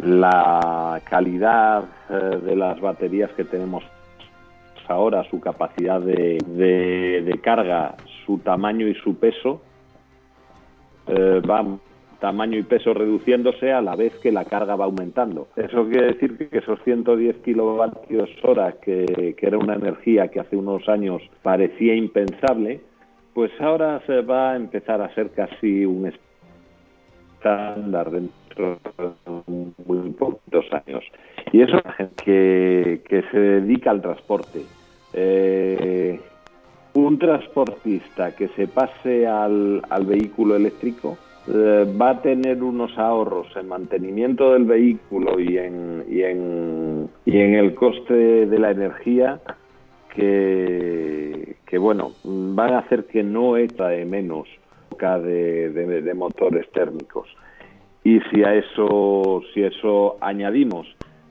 la calidad eh, de las baterías que tenemos ahora, su capacidad de, de, carga, su tamaño y su peso, eh, van tamaño y peso reduciéndose a la vez que la carga va aumentando. Eso quiere decir que esos 110 kilovatios hora, que, era una energía que hace unos años parecía impensable, pues ahora se va a empezar a ser casi un estándar muy pocos años. Y eso es gente que, que se dedica al transporte. Eh, un transportista que se pase al, al vehículo eléctrico eh, va a tener unos ahorros en mantenimiento del vehículo y en, y en, y en el coste de la energía que, que bueno, van a hacer que no echa de menos de, de, motores térmicos. Y si a eso, si eso añadimos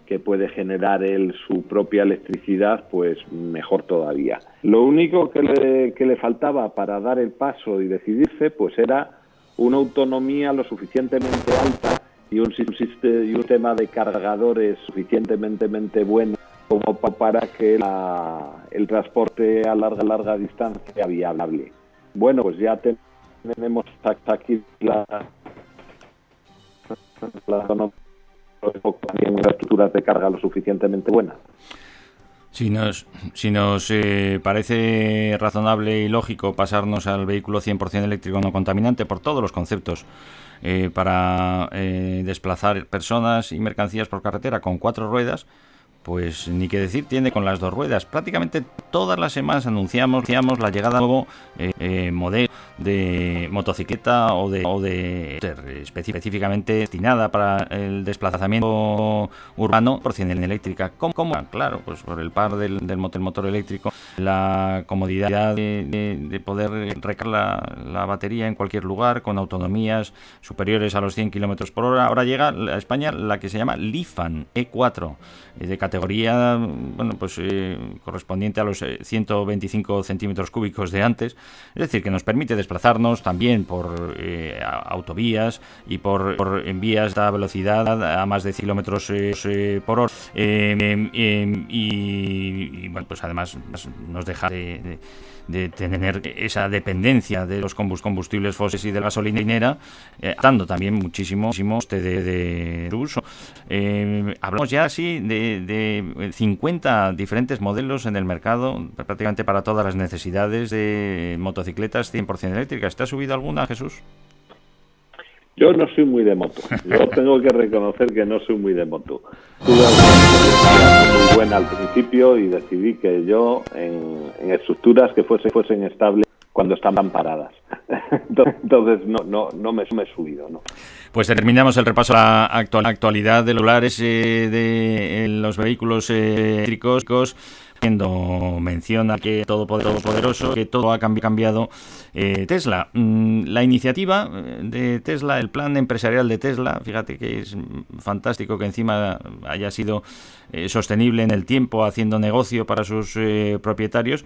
que puede generar él su propia electricidad, pues mejor todavía. Lo único que le, que le faltaba para dar el paso y decidirse, pues era una autonomía lo suficientemente alta y un, y un tema de cargadores suficientemente bueno como para que el transporte a larga larga distancia sea viable. Bueno, pues ya tenemos aquí la, la estructura de carga lo suficientemente buena. Si nos, si nos eh, parece razonable y lógico pasarnos al vehículo 100% eléctrico no contaminante por todos los conceptos eh, para eh, desplazar personas y mercancías por carretera con cuatro ruedas, pues ni que decir tiene con las dos ruedas. Prácticamente todas las semanas anunciamos, anunciamos la llegada de nuevo eh, modelo de motocicleta o de, o específicamente destinada para el desplazamiento urbano por cien eléctrica. ¿Cómo? ¿Cómo? Claro, pues por el par del, del motor, eléctrico, la comodidad de, poder recargar la, batería en cualquier lugar con autonomías superiores a los 100 kilómetros por hora. Ahora llega a España la que se llama Lifan E4 eh, de categoría bueno pues eh, correspondiente a los 125 centímetros cúbicos de antes. Es decir que nos permite desplazarnos también por eh, autovías y por, por en vías de velocidad a más de kilómetros eh, eh, por hora. Y, bueno pues además nos deja de, tener esa dependencia de los combustibles fósiles y de la gasolinera, dando también muchísimo, muchísimo de, de, uso. hablamos ya así de, de 50 diferentes modelos en el mercado, prácticamente para todas las necesidades de motocicletas 100% eléctricas. ¿Te ha subido alguna, Jesús? Yo no soy muy de moto. Yo tengo que reconocer que no soy muy de moto. Tuve muy buena al principio y decidí que yo en, estructuras que fuesen, fuesen estables cuando estaban paradas. Entonces no, no, no me, he subido. ¿no? Pues terminamos el repaso a la actualidad de los eh, de los vehículos eh, eléctricos haciendo mención a que todo poderoso, que todo ha cambiado eh, Tesla. Mm, la iniciativa eh, de Tesla, el plan empresarial de Tesla, fíjate que es fantástico que encima haya sido eh, sostenible en el tiempo, haciendo negocio para sus propietarios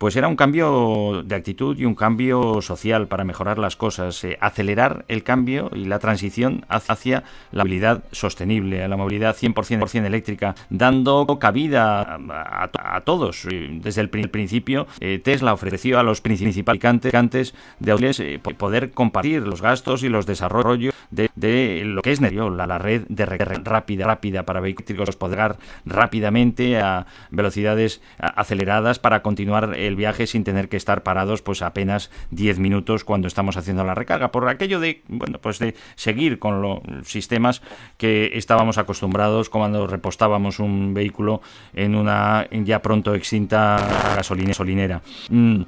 pues era un cambio de actitud y un cambio social para mejorar las cosas, eh, acelerar el cambio y la transición hacia la movilidad sostenible, a la movilidad 100%, eléctrica, dando cabida a, todos. Desde el principio, eh, Tesla ofreció a los principales fabricantes de automóviles eh, poder compartir los gastos y los desarrollos de, lo que es la, la red de rápida, rápida para vehículos, poder rápidamente a velocidades aceleradas para continuar el viaje sin tener que estar parados pues apenas 10 minutos cuando estamos haciendo la recarga. Por aquello de, bueno, pues de seguir con los sistemas que estábamos acostumbrados cuando repostábamos un vehículo en una ya pronto extinta gasolinera. Mm,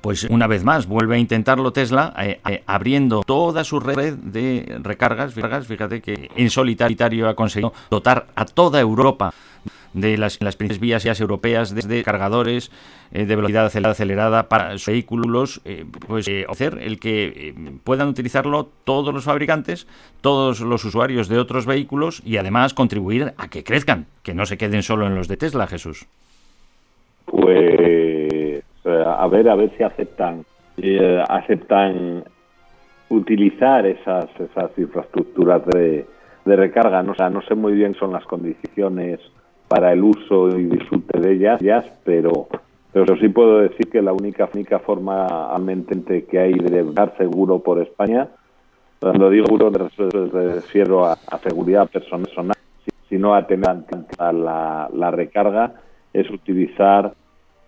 pues una vez más vuelve a intentarlo Tesla eh, eh, abriendo toda su red de recargas. Fíjate que en solitario ha conseguido dotar a toda Europa de las, las principales vías europeas desde cargadores eh, de velocidad acelerada para vehículos, eh, pues eh, hacer el que puedan utilizarlo todos los fabricantes, todos los usuarios de otros vehículos y además contribuir a que crezcan, que no se queden solo en los de Tesla, Jesús. Pues a ver, a ver si aceptan, aceptan utilizar esas, esas infraestructuras de, de recarga. No, o sea, no sé muy bien son las condiciones para el uso y disfrute de ellas, pero, pero sí puedo decir que la única, única forma mente que hay de dar seguro por España, cuando digo seguro me refiero a, seguridad personal, sino a tener a la, la recarga, es utilizar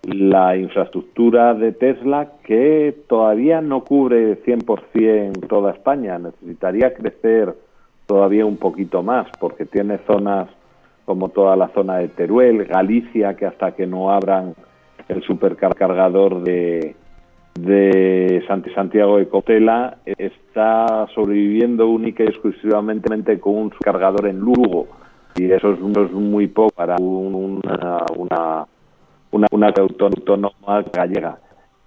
la infraestructura de Tesla que todavía no cubre 100% toda España. Necesitaría crecer todavía un poquito más porque tiene zonas como toda la zona de Teruel, Galicia, que hasta que no abran el supercargador de, de Santiago de Cotela, está sobreviviendo única y exclusivamente con un cargador en Lugo. Y eso es, muy poco para una, una, una autónoma gallega.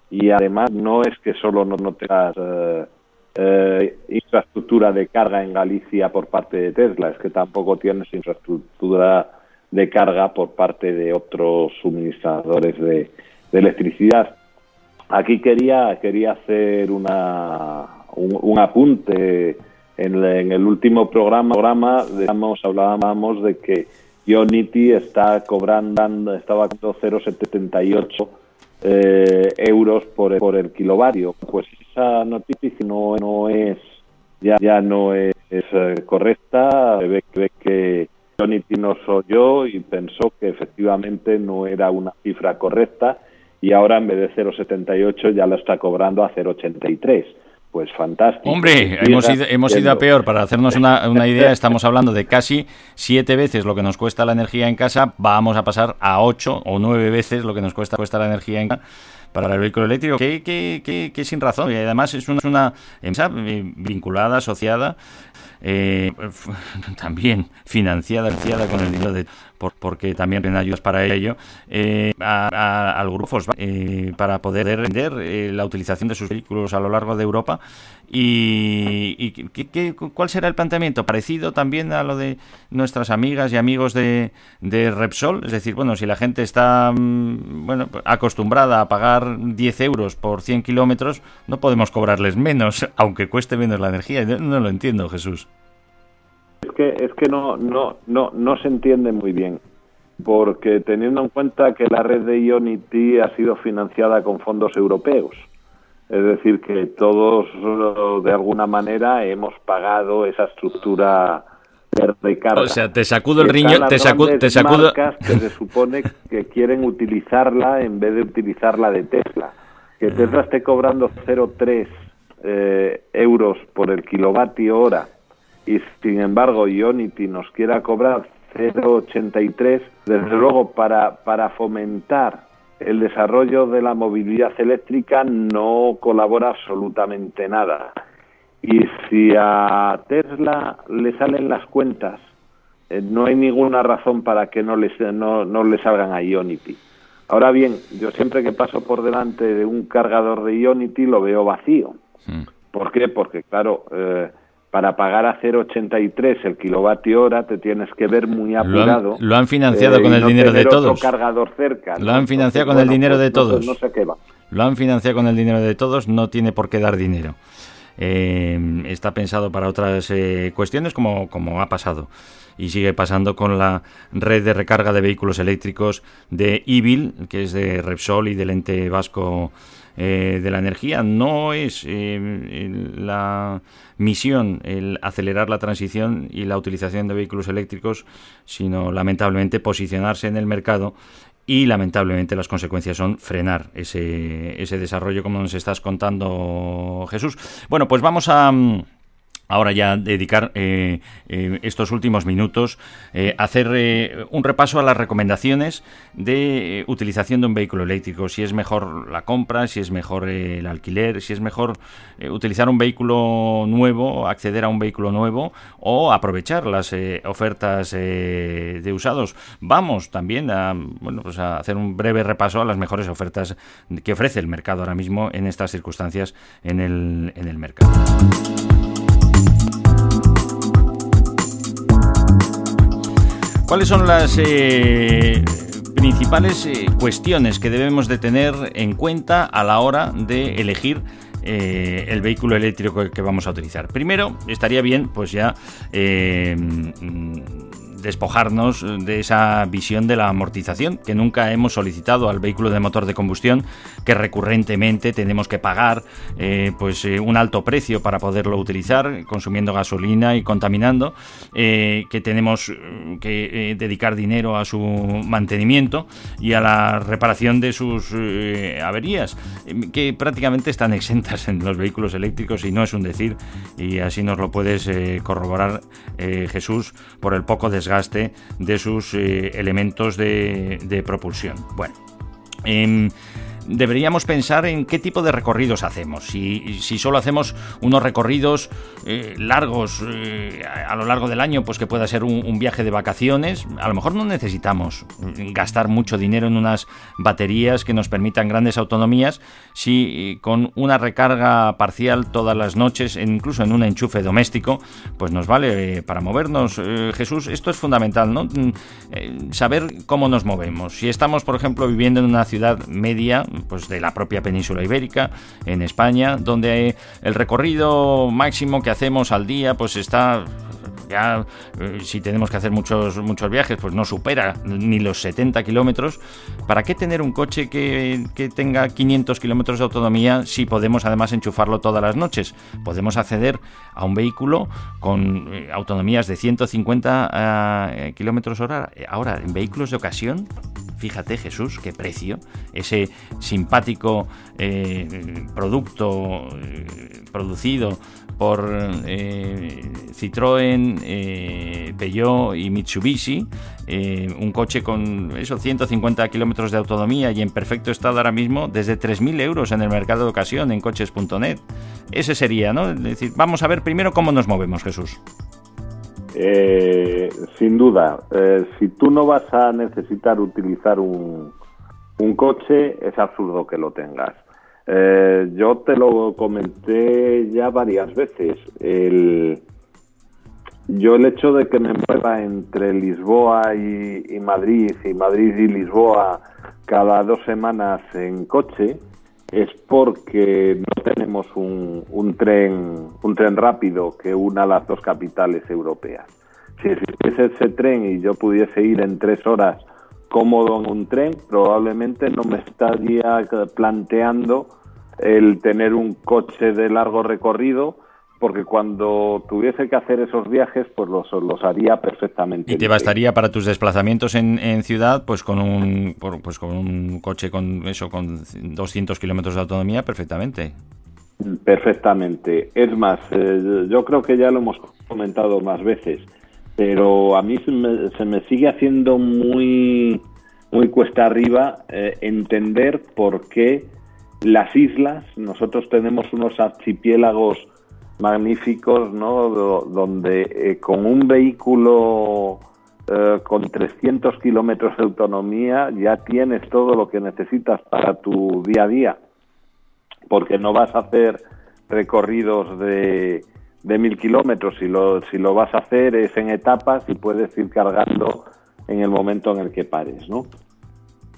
Y además no es que solo no, no tengas eh, eh, infraestructura de carga en Galicia por parte de Tesla, es que tampoco tienes infraestructura de carga por parte de otros suministradores de, electricidad. Aquí quería, quería hacer una, un, apunte. En, el último programa, programa hablábamos de que Unity está cobrando, estaba cobrando 0,78 eh, euros por, por el kilovatio. Pues esa noticia no, no es ya, ya no es, eh, correcta. Ve, ve que Unity nos oyó y pensó que efectivamente no era una cifra correcta y ahora en vez de 0,78 ya lo está cobrando a 0,83 pues fantástico. Hombre, hemos ido, hemos ido a peor. Para hacernos una, una, idea, estamos hablando de casi siete veces lo que nos cuesta la energía en casa. Vamos a pasar a ocho o nueve veces lo que nos cuesta, cuesta la energía en casa para el vehículo eléctrico, que, que, que, sin razón. Y además es una, una empresa eh, vinculada, asociada, eh, también financiada, financiada con el dinero de porque también tienen ayudas para ello, eh, al grupo eh, para poder vender eh, la utilización de sus vehículos a lo largo de Europa. ¿Y, ¿qué, cuál será el planteamiento? Parecido también a lo de nuestras amigas y amigos de, de Repsol. Es decir, bueno, si la gente está mm, bueno acostumbrada a pagar 10 euros por 100 kilómetros, no podemos cobrarles menos, aunque cueste menos la energía. No lo entiendo, Jesús. Es que, es que no, no, no, no se entiende muy bien, porque teniendo en cuenta que la red de Ionity ha sido financiada con fondos europeos, es decir, que todos de alguna manera hemos pagado esa estructura de carga. O sea, te sacudo el riñón, te, sacudo, te sacudo... que se supone que quieren utilizarla en vez de utilizarla de Tesla. Que Tesla esté cobrando 0,3 eh, euros por el kilovatio hora y sin embargo Ionity nos quiera cobrar 0,83, desde luego para, para fomentar el desarrollo de la movilidad eléctrica no colabora absolutamente nada. Y si a Tesla le salen las cuentas, eh, no hay ninguna razón para que no les, no, no le salgan a Ionity. Ahora bien, yo siempre que paso por delante de un cargador de Ionity lo veo vacío. Mm. ¿Por qué? Porque, claro, eh, para pagar a 0,83 el kilovatio hora te tienes que ver muy apurado. Lo han, financiado eh, con el dinero de todos. cargador cerca. Lo han financiado con el dinero de todos. No, sé qué va. Lo han financiado con el dinero de todos, no tiene por qué dar dinero. Eh, está pensado para otras eh, cuestiones como, como ha pasado y sigue pasando con la red de recarga de vehículos eléctricos de IBIL, que es de Repsol y del ente vasco eh, de la energía. No es eh, la misión el acelerar la transición y la utilización de vehículos eléctricos, sino lamentablemente posicionarse en el mercado y lamentablemente las consecuencias son frenar ese, ese desarrollo como nos estás contando Jesús. Bueno, pues vamos a ahora ya dedicar eh, eh, estos últimos minutos eh, a hacer un repaso a las recomendaciones de utilización de un vehículo eléctrico, si es mejor la compra, si es mejor el alquiler, si es mejor utilizar un vehículo nuevo, acceder a un vehículo nuevo o aprovechar las ofertas de usados. Vamos también a, bueno, pues a hacer un breve repaso a las mejores ofertas que ofrece el mercado ahora mismo en estas circunstancias en el, en el mercado. ¿Cuáles son las eh, principales eh, cuestiones que debemos de tener en cuenta a la hora de elegir eh, el vehículo eléctrico que vamos a utilizar? Primero, estaría bien, pues ya despojarnos de esa visión de la amortización que nunca hemos solicitado al vehículo de motor de combustión, que recurrentemente tenemos que pagar eh, pues eh, un alto precio para poderlo utilizar, consumiendo gasolina y contaminando, eh, que tenemos que dedicar dinero a su mantenimiento y a la reparación de sus averías, que prácticamente están exentas en los vehículos eléctricos y no es un decir, y así nos lo puedes corroborar Jesús por el poco desgaste desgaste de sus eh, elementos de, propulsión. Bueno, em, deberíamos pensar en qué tipo de recorridos hacemos. Si, si solo hacemos unos recorridos eh, largos eh, a lo largo del año, pues que pueda ser un, viaje de vacaciones, a lo mejor no necesitamos gastar mucho dinero en unas baterías que nos permitan grandes autonomías, si con una recarga parcial todas las noches, incluso en un enchufe doméstico, pues nos vale para movernos. Jesús, esto es fundamental, ¿no? Mm, saber cómo nos movemos. Si estamos, por ejemplo, viviendo en una ciudad media, pues de la propia península ibérica, en España, donde el recorrido máximo que hacemos al día, pues está ya eh, si tenemos que hacer muchos, muchos viajes, pues no supera ni los 70 kilómetros. ¿Para qué tener un coche que, tenga 500 kilómetros de autonomía si podemos además enchufarlo todas las noches? Podemos acceder a un vehículo con eh, autonomías de 150 eh, kilómetros hora. Ahora, en vehículos de ocasión, fíjate Jesús, qué precio, ese simpático producto producido por Citroën, eh, Peugeot y Mitsubishi, eh, un coche con esos 150 kilómetros de autonomía y en perfecto estado ahora mismo, desde 3.000 euros en el mercado de ocasión en coches.net. Ese sería, ¿no? Es decir, vamos a ver primero cómo nos movemos, Jesús. Eh, sin duda, si tú no vas a necesitar utilizar un, un coche, es absurdo que lo tengas. yo te lo comenté ya varias veces. Yo el hecho de que me mueva entre Lisboa y, Madrid y Madrid y Lisboa cada dos semanas en coche es porque no tenemos un, un tren un tren rápido que una las dos capitales europeas. Si existiese ese tren y yo pudiese ir en tres horas cómodo en un tren, probablemente no me estaría planteando el tener un coche de largo recorrido porque cuando tuviese que hacer esos viajes, pues los, los haría perfectamente. Y te bastaría para tus desplazamientos en, en ciudad, pues con un pues con un coche con eso con 200 kilómetros de autonomía, perfectamente. Perfectamente. Es más, eh, yo creo que ya lo hemos comentado más veces, pero a mí se me, se me sigue haciendo muy muy cuesta arriba eh, entender por qué las islas, nosotros tenemos unos archipiélagos magníficos, ¿no? donde eh, con un vehículo eh, con 300 kilómetros de autonomía ya tienes todo lo que necesitas para tu día a día, porque no vas a hacer recorridos de, de mil kilómetros, si lo, si lo vas a hacer es en etapas y puedes ir cargando en el momento en el que pares, ¿no?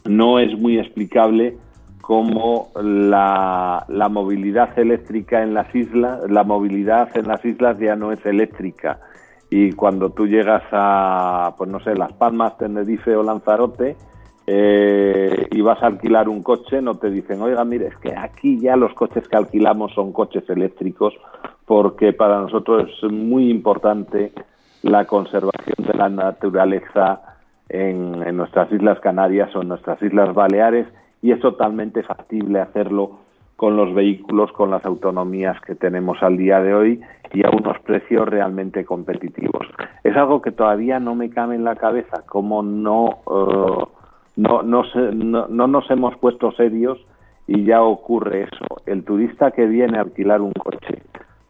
No es muy explicable como la, la, movilidad eléctrica en las islas, la movilidad en las islas ya no es eléctrica. Y cuando tú llegas a, pues no sé, Las Palmas, Tenerife o Lanzarote, eh, y vas a alquilar un coche, no te dicen, oiga, mire, es que aquí ya los coches que alquilamos son coches eléctricos, porque para nosotros es muy importante la conservación de la naturaleza en, en nuestras Islas Canarias o en nuestras Islas Baleares y es totalmente factible hacerlo con los vehículos, con las autonomías que tenemos al día de hoy y a unos precios realmente competitivos. Es algo que todavía no me cabe en la cabeza, como no, uh, no, no, no, nos hemos puesto serios y ya ocurre eso. El turista que viene a alquilar un coche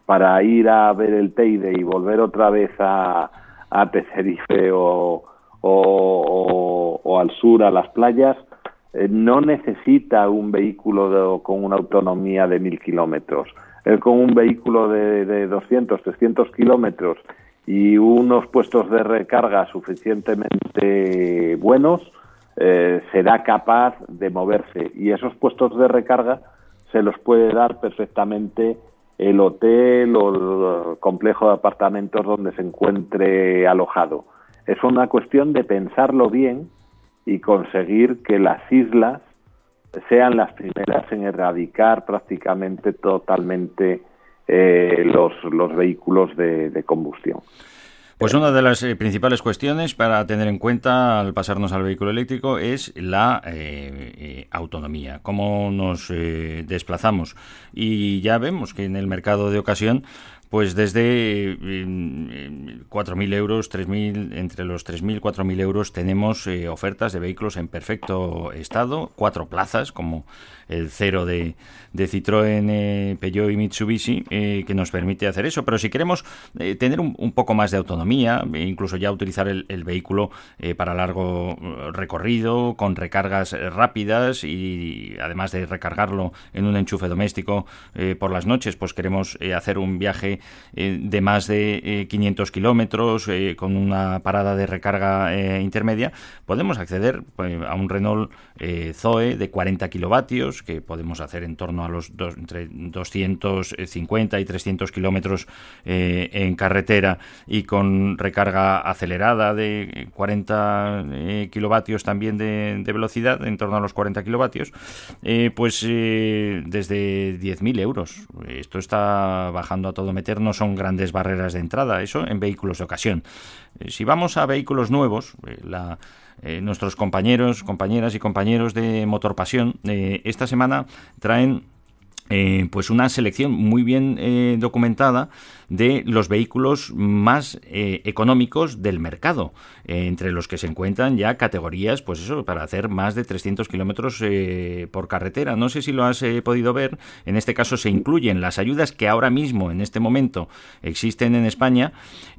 para ir a ver el Teide y volver otra vez a, a Tenerife o, o al sur, a las playas, eh, no necesita un vehículo con una autonomía de mil kilómetros. Él con un vehículo de, de 200, 300 kilómetros y unos puestos de recarga suficientemente buenos, eh, será capaz de moverse. Y esos puestos de recarga se los puede dar perfectamente el hotel o el complejo de apartamentos donde se encuentre alojado. Es una cuestión de pensarlo bien y conseguir que las islas sean las primeras en erradicar prácticamente totalmente eh, los, los, vehículos de, combustión. Pues una de las eh, principales cuestiones para tener en cuenta al pasarnos al vehículo eléctrico es la eh, autonomía, cómo nos desplazamos. Y ya vemos que en el mercado de ocasión pues desde 4.000 euros, 3.000, entre los 3.000 y 4.000 euros tenemos ofertas de vehículos en perfecto estado, cuatro plazas, como el cero de, de Citroën, eh, Peugeot y Mitsubishi, eh, que nos permite hacer eso. Pero si queremos eh, tener un, poco más de autonomía, e incluso ya utilizar el, vehículo para largo recorrido, con recargas rápidas y además de recargarlo en un enchufe doméstico por las noches, pues queremos hacer un viaje de más de 500 kilómetros con una parada de recarga intermedia, podemos acceder pues, a un Renault Zoe de 40 kilovatios que podemos hacer en torno a los dos, entre 250 y 300 kilómetros eh, en carretera y con recarga acelerada de 40 eh, kilovatios también de, velocidad, en torno a los 40 kilovatios, eh, pues desde 10.000 euros. Esto está bajando a todo meter, no son grandes barreras de entrada, eso en vehículos de ocasión. si vamos a vehículos nuevos, la eh, nuestros compañeros, compañeras y compañeros de Motor Pasión eh, esta semana traen eh, pues una selección muy bien documentada de los vehículos más eh, económicos del mercado, eh, entre los que se encuentran ya categorías, pues eso, para hacer más de 300 kilómetros eh, por carretera. No sé si lo has podido ver, en este caso se incluyen las ayudas que ahora mismo, en este momento, existen en España,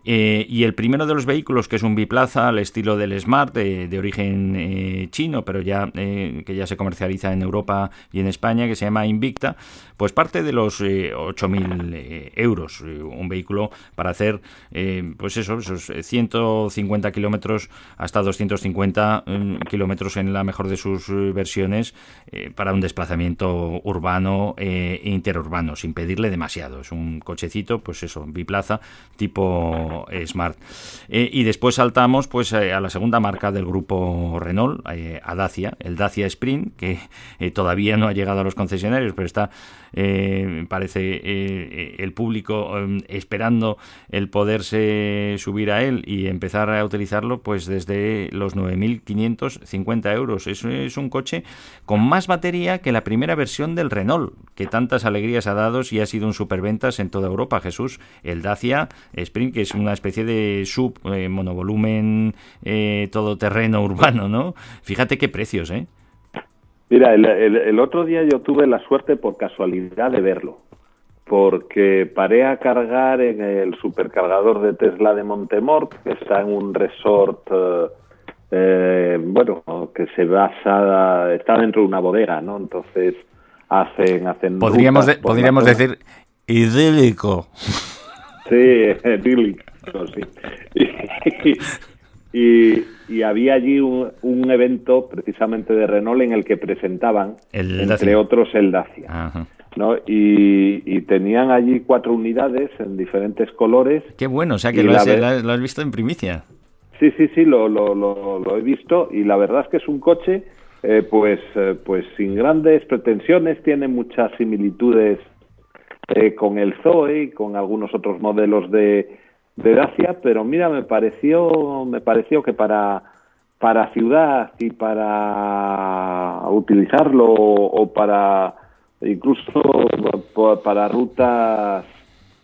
y el primero de los vehículos, que es un biplaza al estilo del Smart, de, origen chino, pero ya que ya se comercializa en Europa y en España, que se llama Invicta, pues parte de los 8.000 euros un vehículo para hacer, eh, pues eso, esos 150 kilómetros hasta 250 mm, kilómetros en la mejor de sus eh, versiones eh, para un desplazamiento urbano e interurbano, sin pedirle demasiado. Es un cochecito, pues eso, biplaza, tipo Smart. y después saltamos pues a la segunda marca del grupo Renault, a Dacia, el Dacia Sprint, que todavía no ha llegado a los concesionarios, pero está, parece, el público esperando el poderse subir a él y empezar a utilizarlo pues desde los 9.550 euros. Eso es un coche con más batería que la primera versión del Renault, que tantas alegrías ha dado y ha sido un superventas en toda Europa, Jesús. El Dacia Sprint, que es una especie de sub eh, monovolumen eh, todoterreno urbano, ¿no? Fíjate qué precios, ¿eh? Mira, el, otro día yo tuve la suerte por casualidad de verlo porque paré a cargar en el supercargador de Tesla de Montemort, que está en un resort, eh, eh, bueno, que se basa, está dentro de una bodega, ¿no? Entonces hacen, hacen. Podríamos, podríamos decir idílico. Sí, idílico, sí. Y, había allí un, evento precisamente de Renault en el que presentaban, entre otros, el Dacia. Ajá. ¿No? Y, tenían allí cuatro unidades en diferentes colores. Qué bueno, o sea que lo has, visto en primicia. Sí, sí, sí, lo, lo, lo, he visto y la verdad es que es un coche eh, pues, eh, pues sin grandes pretensiones, tiene muchas similitudes eh, con el Zoe y con algunos otros modelos de, de Dacia, pero mira, me pareció, me pareció que para para ciudad y para utilizarlo o para incluso para rutas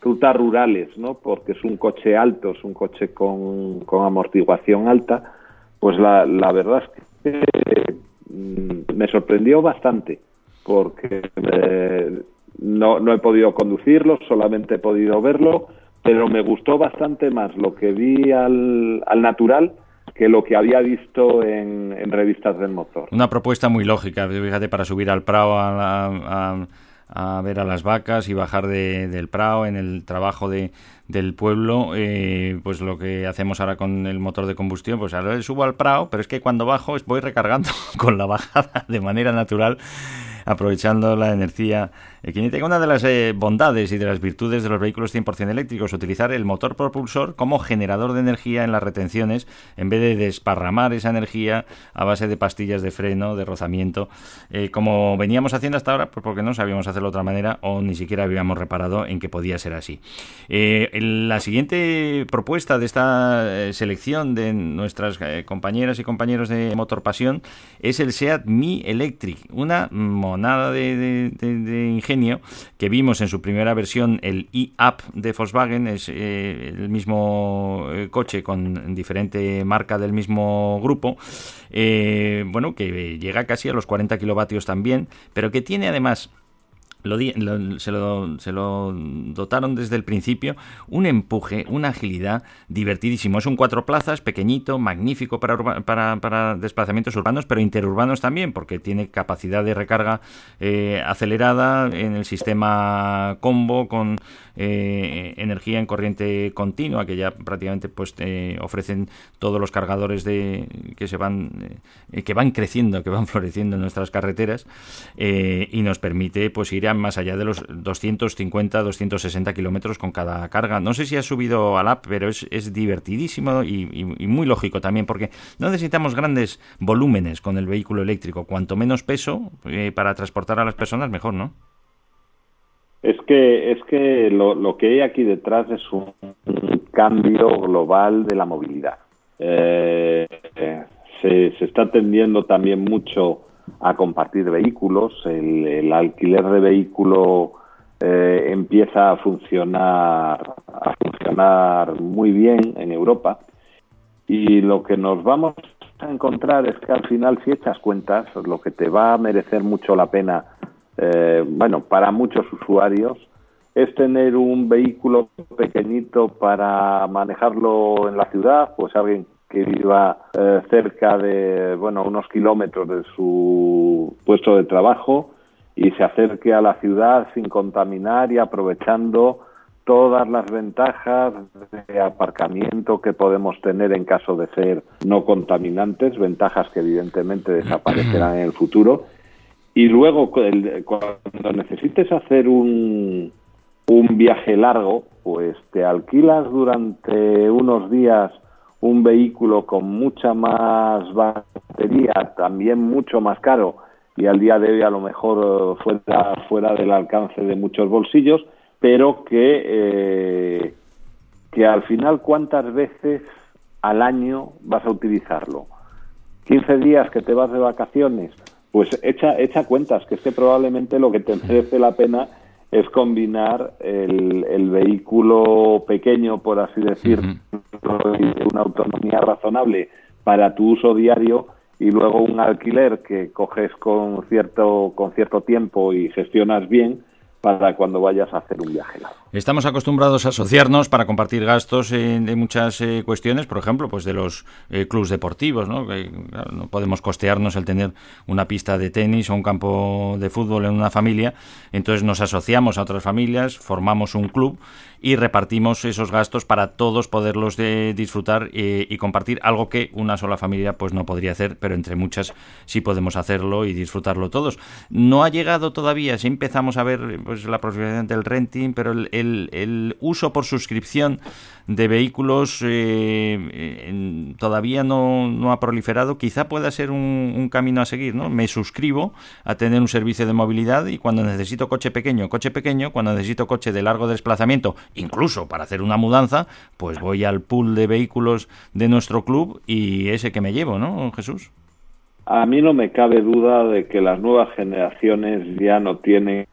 rutas rurales, ¿no? Porque es un coche alto, es un coche con, con amortiguación alta, pues la, la verdad es que mm, me sorprendió bastante, porque eh, no, no he podido conducirlo, solamente he podido verlo, pero me gustó bastante más lo que vi al, al natural que lo que había visto en, revistas del motor. Una propuesta muy lógica, fíjate, para subir al Prado a, ver a las vacas y bajar del Prado en el trabajo de, del pueblo, eh, pues lo que hacemos ahora con el motor de combustión, pues ahora subo al Prado, pero es que cuando bajo voy recargando con la bajada de manera natural aprovechando la energía equinética. Una de las eh, bondades y de las virtudes de los vehículos 100% eléctricos, utilizar el motor propulsor como generador de energía en las retenciones, en vez de desparramar esa energía a base de pastillas de freno, de rozamiento, eh, como veníamos haciendo hasta ahora, pues porque no sabíamos hacerlo de otra manera o ni siquiera habíamos reparado en que podía ser así. Eh, la siguiente propuesta de esta selección de nuestras compañeras y compañeros de Motor Pasión es el SEAT Mi Electric, una monada de, que vimos en su primera versión, el e-Up de Volkswagen, es el mismo coche con diferente marca del mismo grupo, bueno, que llega casi a los 40 kilovatios también, pero que tiene además se, lo, dotaron desde el principio un empuje, una agilidad divertidísimo. Es un cuatro plazas, pequeñito, magnífico para, para, desplazamientos urbanos, pero interurbanos también, porque tiene capacidad de recarga eh, acelerada en el sistema combo con eh, energía en corriente continua, que ya prácticamente pues eh, ofrecen todos los cargadores de que se van que van creciendo, que van floreciendo en nuestras carreteras y nos permite pues ir más allá de los 250, 260 kilómetros con cada carga. No sé si ha subido al app, pero es, divertidísimo y, muy lógico también, porque no necesitamos grandes volúmenes con el vehículo eléctrico. Cuanto menos peso eh, para transportar a las personas, mejor, ¿no? Es que, es que lo, que hay aquí detrás es un, cambio global de la movilidad. Eh, se, se, está atendiendo también mucho a compartir vehículos. El, alquiler de vehículo eh, empieza a funcionar, a funcionar muy bien en Europa. Y lo que nos vamos a encontrar es que al final, si echas cuentas, lo que te va a merecer mucho la pena, eh, bueno, para muchos usuarios, es tener un vehículo pequeñito para manejarlo en la ciudad, pues alguien que viva eh, cerca de, bueno, unos kilómetros de su puesto de trabajo y se acerque a la ciudad sin contaminar y aprovechando todas las ventajas de aparcamiento que podemos tener en caso de ser no contaminantes, ventajas que evidentemente desaparecerán en el futuro. Y luego, cuando necesites hacer un, un viaje largo, pues te alquilas durante unos días un vehículo con mucha más batería, también mucho más caro y al día de hoy a lo mejor eh, fuera, fuera del alcance de muchos bolsillos, pero que, eh, que al final cuántas veces al año vas a utilizarlo. 15 días que te vas de vacaciones, pues echa, echa cuentas, que es que probablemente lo que te merece la pena es combinar el, el vehículo pequeño, por así decir, una autonomía razonable para tu uso diario y luego un alquiler que coges con cierto, con cierto tiempo y gestionas bien para cuando vayas a hacer un viaje largo. Estamos acostumbrados a asociarnos para compartir gastos de muchas eh, cuestiones, por ejemplo, pues de los eh, clubes deportivos, ¿no? no podemos costearnos el tener una pista de tenis o un campo de fútbol en una familia, entonces nos asociamos a otras familias, formamos un club y repartimos esos gastos para todos poderlos de disfrutar eh, y compartir algo que una sola familia pues no podría hacer, pero entre muchas sí podemos hacerlo y disfrutarlo todos. No ha llegado todavía, si empezamos a ver pues la posibilidad del renting, pero el, el, uso por suscripción de vehículos eh, todavía no, no, ha proliferado. Quizá pueda ser un, un, camino a seguir, ¿no? Me suscribo a tener un servicio de movilidad y cuando necesito coche pequeño, coche pequeño, cuando necesito coche de largo desplazamiento, incluso para hacer una mudanza, pues voy al pool de vehículos de nuestro club y ese que me llevo, ¿no, Jesús? A mí no me cabe duda de que las nuevas generaciones ya no tienen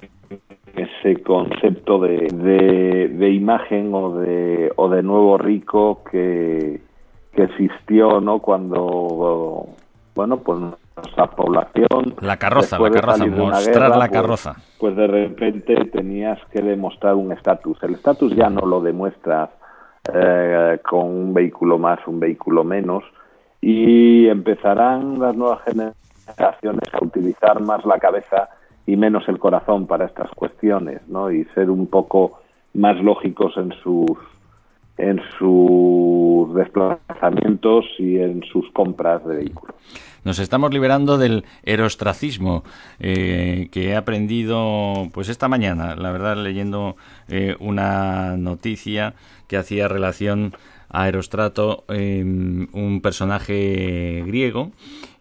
ese concepto de, de, imagen o de, o de nuevo rico que, que existió no cuando bueno pues nuestra población la carroza la carroza mostrar la pues, carroza. pues, de repente tenías que demostrar un estatus. El estatus ya no lo demuestras eh, con un vehículo más un vehículo menos. Y empezarán las nuevas generaciones a utilizar más la cabeza y menos el corazón para estas cuestiones, ¿no? Y ser un poco más lógicos en sus en sus desplazamientos y en sus compras de vehículos. Nos estamos liberando del erostracismo eh, que he aprendido pues esta mañana, la verdad, leyendo eh, una noticia que hacía relación a Erostrato, em, un personaje griego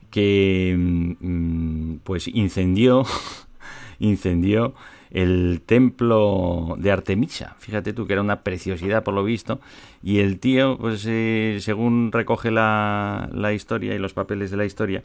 que mm, pues incendió incendió el templo de Artemisa. Fíjate tú que era una preciosidad por lo visto. Y el tío, pues eh, según recoge la, la historia y los papeles de la historia,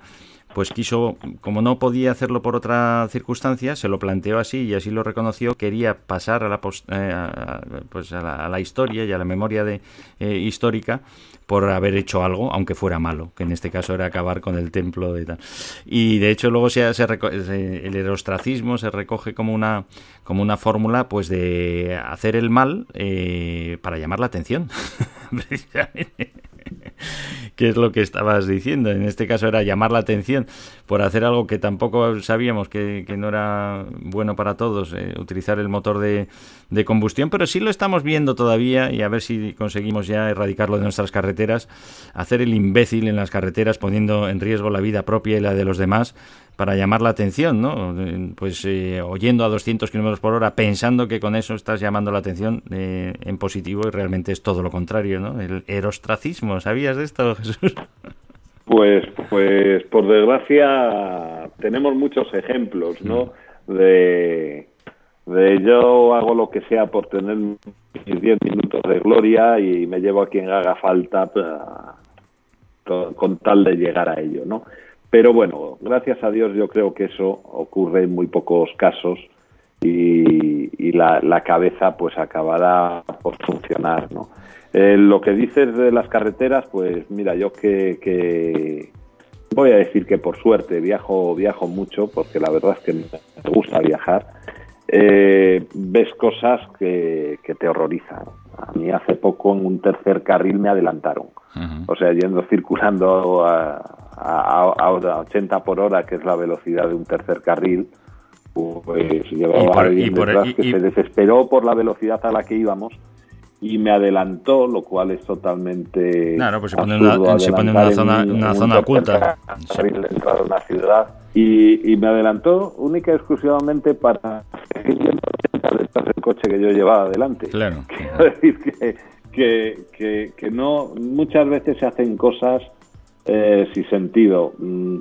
pues quiso, como no podía hacerlo por otra circunstancia, se lo planteó así y así lo reconoció, quería pasar a la, eh, pues a la, historia y a la memoria de, eh, histórica por haber hecho algo, aunque fuera malo, que en este caso era acabar con el templo de tal. Y de hecho luego se, el erostracismo se recoge como una, como una fórmula pues de hacer el mal eh, para llamar la atención, precisamente. ¿Qué es lo que estabas diciendo? En este caso era llamar la atención por hacer algo que tampoco sabíamos que, no era bueno para todos, eh, utilizar el motor de, combustión, pero sí lo estamos viendo todavía y a ver si conseguimos ya erradicarlo de nuestras carreteras, hacer el imbécil en las carreteras poniendo en riesgo la vida propia y la de los demás para llamar la atención, ¿no? Pues eh, oyendo a 200 kilómetros por hora, pensando que con eso estás llamando la atención eh, en positivo y realmente es todo lo contrario, ¿no? El erostracismo, ¿sabías de esto, Jesús? Pues, pues por desgracia tenemos muchos ejemplos, ¿no? Mm. De, de yo hago lo que sea por tener mis 10 minutos de gloria y me llevo a quien haga falta pues, con tal de llegar a ello, ¿no? Pero bueno, gracias a Dios yo creo que eso ocurre en muy pocos casos y, la, cabeza pues acabará por funcionar, ¿no? Eh, lo que dices de las carreteras, pues mira, yo que, voy a decir que por suerte viajo viajo mucho porque la verdad es que me gusta viajar. Eh, ves cosas que, que, te horrorizan. A mí hace poco en un tercer carril me adelantaron. O sea, yendo circulando a, a, 80 por hora, que es la velocidad de un tercer carril, pues llevaba alguien detrás que se desesperó por la velocidad a la que íbamos y me adelantó, lo cual es totalmente. Claro, pues se pone, una, se pone una zona, una zona oculta. Dentro de una ciudad. Y, y, me adelantó única y exclusivamente para seguir detrás del coche que yo llevaba adelante. Claro. Quiero decir que, que, que, que no, muchas veces se hacen cosas eh, sin sentido. Mm,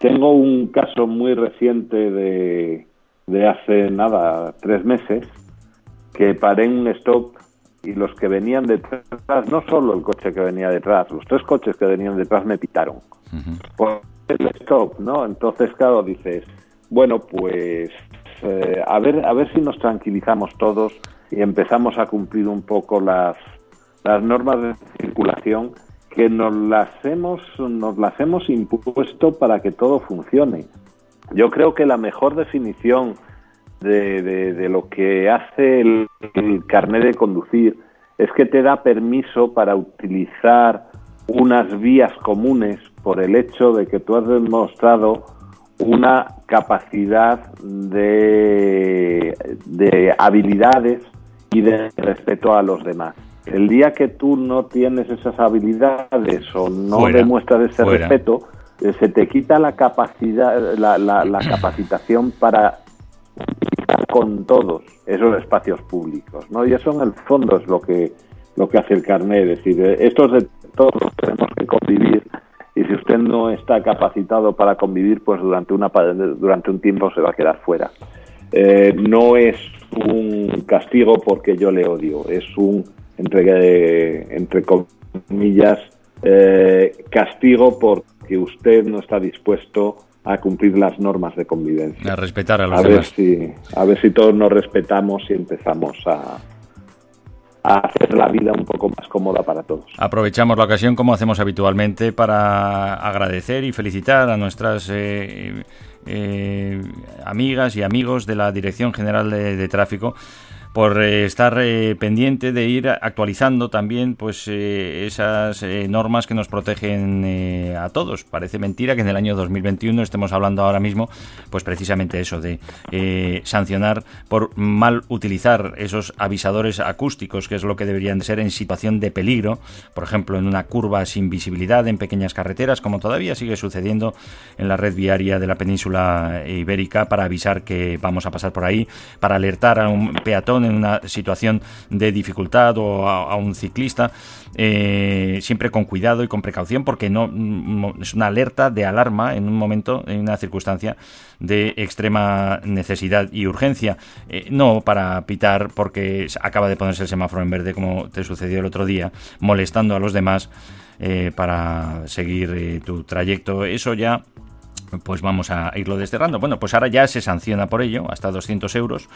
tengo un caso muy reciente de, de hace nada, tres meses, que paré en un stop y los que venían detrás, no solo el coche que venía detrás, los tres coches que venían detrás me pitaron. Por el stop, ¿no? Entonces, claro, dices, bueno, pues eh, a, ver, a ver si nos tranquilizamos todos y empezamos a cumplir un poco las, las normas de circulación que nos las hemos, nos las hemos impuesto para que todo funcione. Yo creo que la mejor definición de, de, lo que hace el, carnet de conducir es que te da permiso para utilizar unas vías comunes por el hecho de que tú has demostrado una capacidad de, de habilidades y de respeto a los demás. El día que tú no tienes esas habilidades o no demuestras ese respeto, eh, se te quita la capacidad, la, la, capacitación para con todos esos espacios públicos, ¿no? Y eso en el fondo es lo que lo que hace el carnet, es decir, eh, estos de todos tenemos que convivir y si usted no está capacitado para convivir, pues durante una durante un tiempo se va a quedar fuera. Eh, no es un castigo porque yo le odio, es un entre, entre comillas, eh, castigo porque usted no está dispuesto a cumplir las normas de convivencia. A respetar a los a demás. Ver si, a ver si todos nos respetamos y empezamos a, a hacer la vida un poco más cómoda para todos. Aprovechamos la ocasión, como hacemos habitualmente, para agradecer y felicitar a nuestras eh, eh, amigas y amigos de la Dirección General de Tráfico por eh, estar eh, pendiente de ir actualizando también pues eh, esas normas que nos protegen a todos. Parece mentira que en el año 2021 estemos hablando ahora mismo pues precisamente eso de sancionar por mal utilizar esos avisadores acústicos que es lo que deberían de ser en situación de peligro, por ejemplo en una curva sin visibilidad en pequeñas carreteras como todavía sigue sucediendo en la red viaria de la península ibérica para avisar que vamos a pasar por ahí, para alertar a un peatón en una situación de dificultad o a, un ciclista, eh, siempre con cuidado y con precaución porque no mm, es una alerta de alarma en un momento, en una circunstancia de extrema necesidad y urgencia. Eh, no para pitar porque acaba de ponerse el semáforo en verde como te sucedió el otro día, molestando a los demás eh, para seguir tu trayecto. Eso ya pues vamos a irlo desterrando. Bueno, pues ahora ya se sanciona por ello, hasta 200 euros,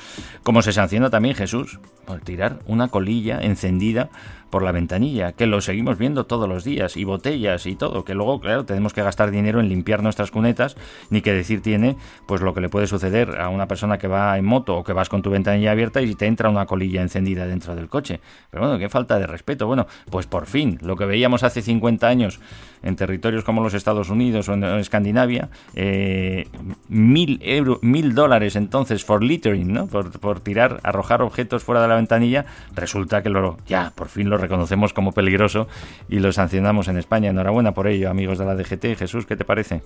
como se sanciona también Jesús por tirar una colilla encendida por la ventanilla, que lo seguimos viendo todos los días, y botellas y todo, que luego, claro, tenemos que gastar dinero en limpiar nuestras cunetas, ni que decir tiene, pues lo que le puede suceder a una persona que va en moto o que vas con tu ventanilla abierta y te entra una colilla encendida dentro del coche. Pero bueno, qué falta de respeto. Bueno, pues por fin, lo que veíamos hace 50 años en territorios como los Estados Unidos o en Escandinavia, eh, mil, euro, mil dólares entonces for littering, ¿no? Por, por, tirar, arrojar objetos fuera de la ventanilla, resulta que lo, ya, por fin lo reconocemos como peligroso y lo sancionamos en España. Enhorabuena por ello, amigos de la DGT. Jesús, ¿qué te parece?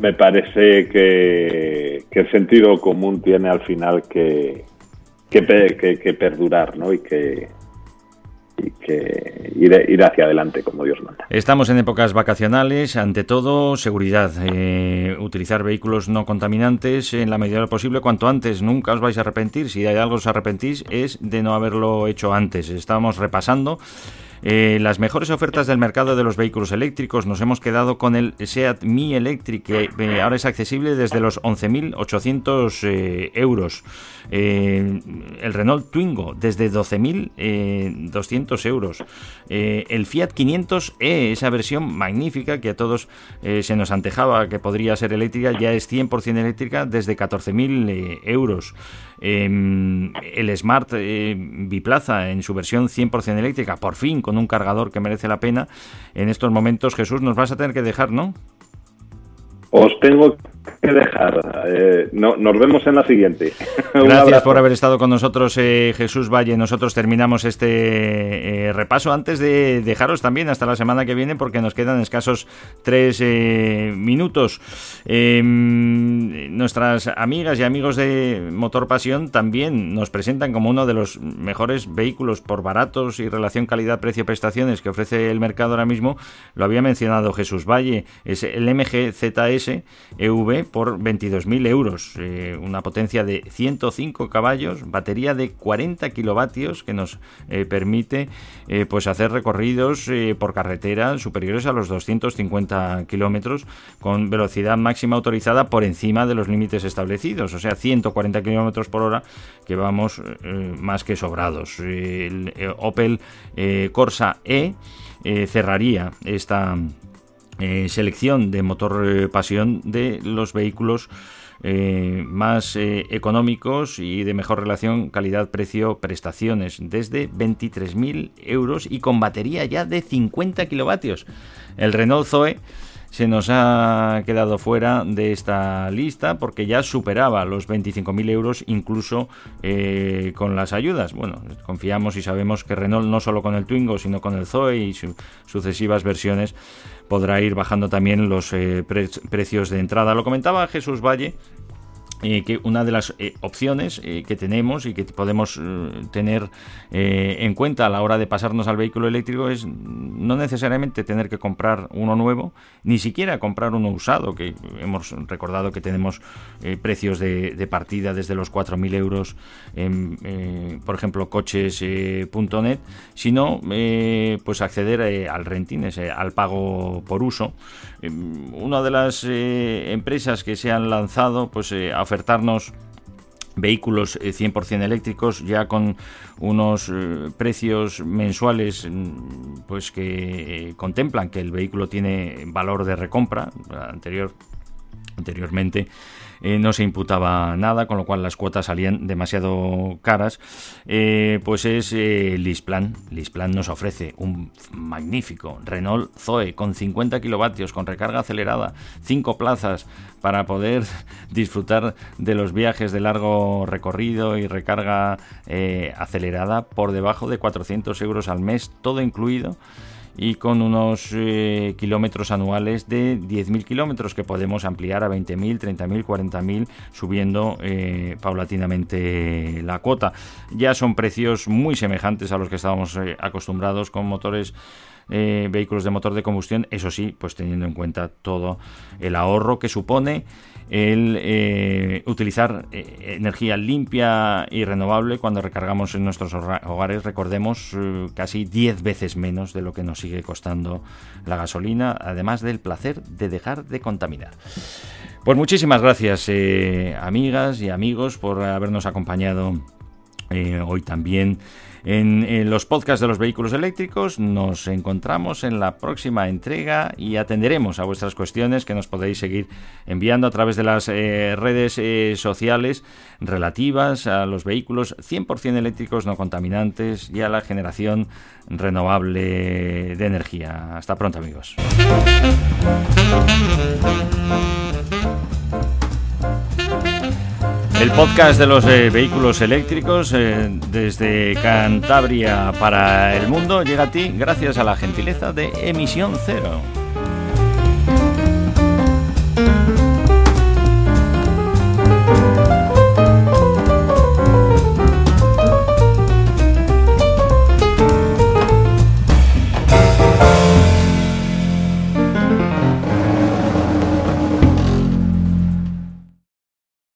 Me parece que, el sentido común tiene al final que, que, que perdurar, ¿no? Y que, y que ir, hacia adelante como Dios manda. Estamos en épocas vacacionales, ante todo seguridad, eh, utilizar vehículos no contaminantes en la medida de lo posible. Cuanto antes, nunca os vais a arrepentir, si hay algo os arrepentís es de no haberlo hecho antes. Estamos repasando eh, las mejores ofertas del mercado de los vehículos eléctricos. Nos hemos quedado con el SEAT Mi Electric, que eh, ahora es accesible desde los 11.800 eh, euros. el Renault Twingo desde 12.200 euros. el Fiat 500e, esa versión magnífica que a todos se nos antejaba que podría ser eléctrica, ya es 100% eléctrica desde 14.000 euros. Em, el Smart Biplaza en su versión 100% eléctrica, por fin con un cargador que merece la pena. En estos momentos, Jesús, nos vas a tener que dejar, ¿no? Os tengo que dejar. Eh, no, nos vemos en la siguiente. Gracias por haber estado con nosotros, eh, Jesús Valle. Nosotros terminamos este eh, repaso antes de dejaros también hasta la semana que viene porque nos quedan escasos tres minutos. Em, nuestras amigas y amigos de Motor Pasión también nos presentan como uno de los mejores vehículos por baratos y relación calidad-precio-prestaciones que ofrece el mercado ahora mismo. Lo había mencionado Jesús Valle. Es el MG ZS Por 22.000 euros, eh, una potencia de 105 caballos, batería de 40 kilovatios que nos eh, permite eh, pues hacer recorridos por carretera superiores a los 250 kilómetros con velocidad máxima autorizada por encima de los límites establecidos, o sea 140 kilómetros por hora que vamos más que sobrados. El Opel Corsa E cerraría esta eh, selección de motor eh, pasión de los vehículos eh, más económicos y de mejor relación calidad-precio-prestaciones, desde 23.000 euros y con batería ya de 50 kilovatios. El Renault Zoe se nos ha quedado fuera de esta lista porque ya superaba los 25.000 euros incluso eh, con las ayudas. Bueno, confiamos y sabemos que Renault no solo con el Twingo, sino con el Zoe y sus sucesivas versiones podrá ir bajando también los eh, precios de entrada. Lo comentaba Jesús Valle eh, que una de las eh, opciones eh, que tenemos y que podemos tener en cuenta a la hora de pasarnos al vehículo eléctrico es no necesariamente tener que comprar uno nuevo, ni siquiera comprar uno usado, que hemos recordado que tenemos precios de, partida desde los 4.000 euros en, por ejemplo, coches.net, sino pues acceder al renting, al pago por uso. una de las empresas que se han lanzado pues a ofertarnos vehículos 100% eh, eléctricos ya con unos eh, precios mensuales mm, pues que eh, contemplan que el vehículo tiene valor de recompra. Anterior anteriormente eh, no se imputaba nada, con lo cual las cuotas salían demasiado caras, eh, pues es eh, Lisplan. Lisplan nos ofrece un magnífico Renault Zoe con 50 kilovatios, con recarga acelerada, 5 plazas para poder disfrutar de los viajes de largo recorrido y recarga acelerada por debajo de 400 euros al mes, todo incluido y con unos eh, kilómetros anuales de 10.000 kilómetros que podemos ampliar a 20.000, 30.000, 40.000 subiendo eh, paulatinamente la cuota. Ya son precios muy semejantes a los que estábamos eh, acostumbrados con motores eh, vehículos de motor de combustión, eso sí, pues teniendo en cuenta todo el ahorro que supone el eh, utilizar eh, energía limpia y renovable cuando recargamos en nuestros hogares, recordemos, casi 10 veces menos de lo que nos sigue costando la gasolina, además del placer de dejar de contaminar. Pues muchísimas gracias, amigas y amigos, por habernos acompañado hoy también en, los podcasts de los vehículos eléctricos. Nos encontramos en la próxima entrega y atenderemos a vuestras cuestiones que nos podéis seguir enviando a través de las eh, redes eh, sociales relativas a los vehículos 100% eléctricos no contaminantes y a la generación renovable de energía. Hasta pronto amigos. El podcast de los eh, vehículos eléctricos eh, desde Cantabria para el mundo llega a ti gracias a la gentileza de Emisión Cero.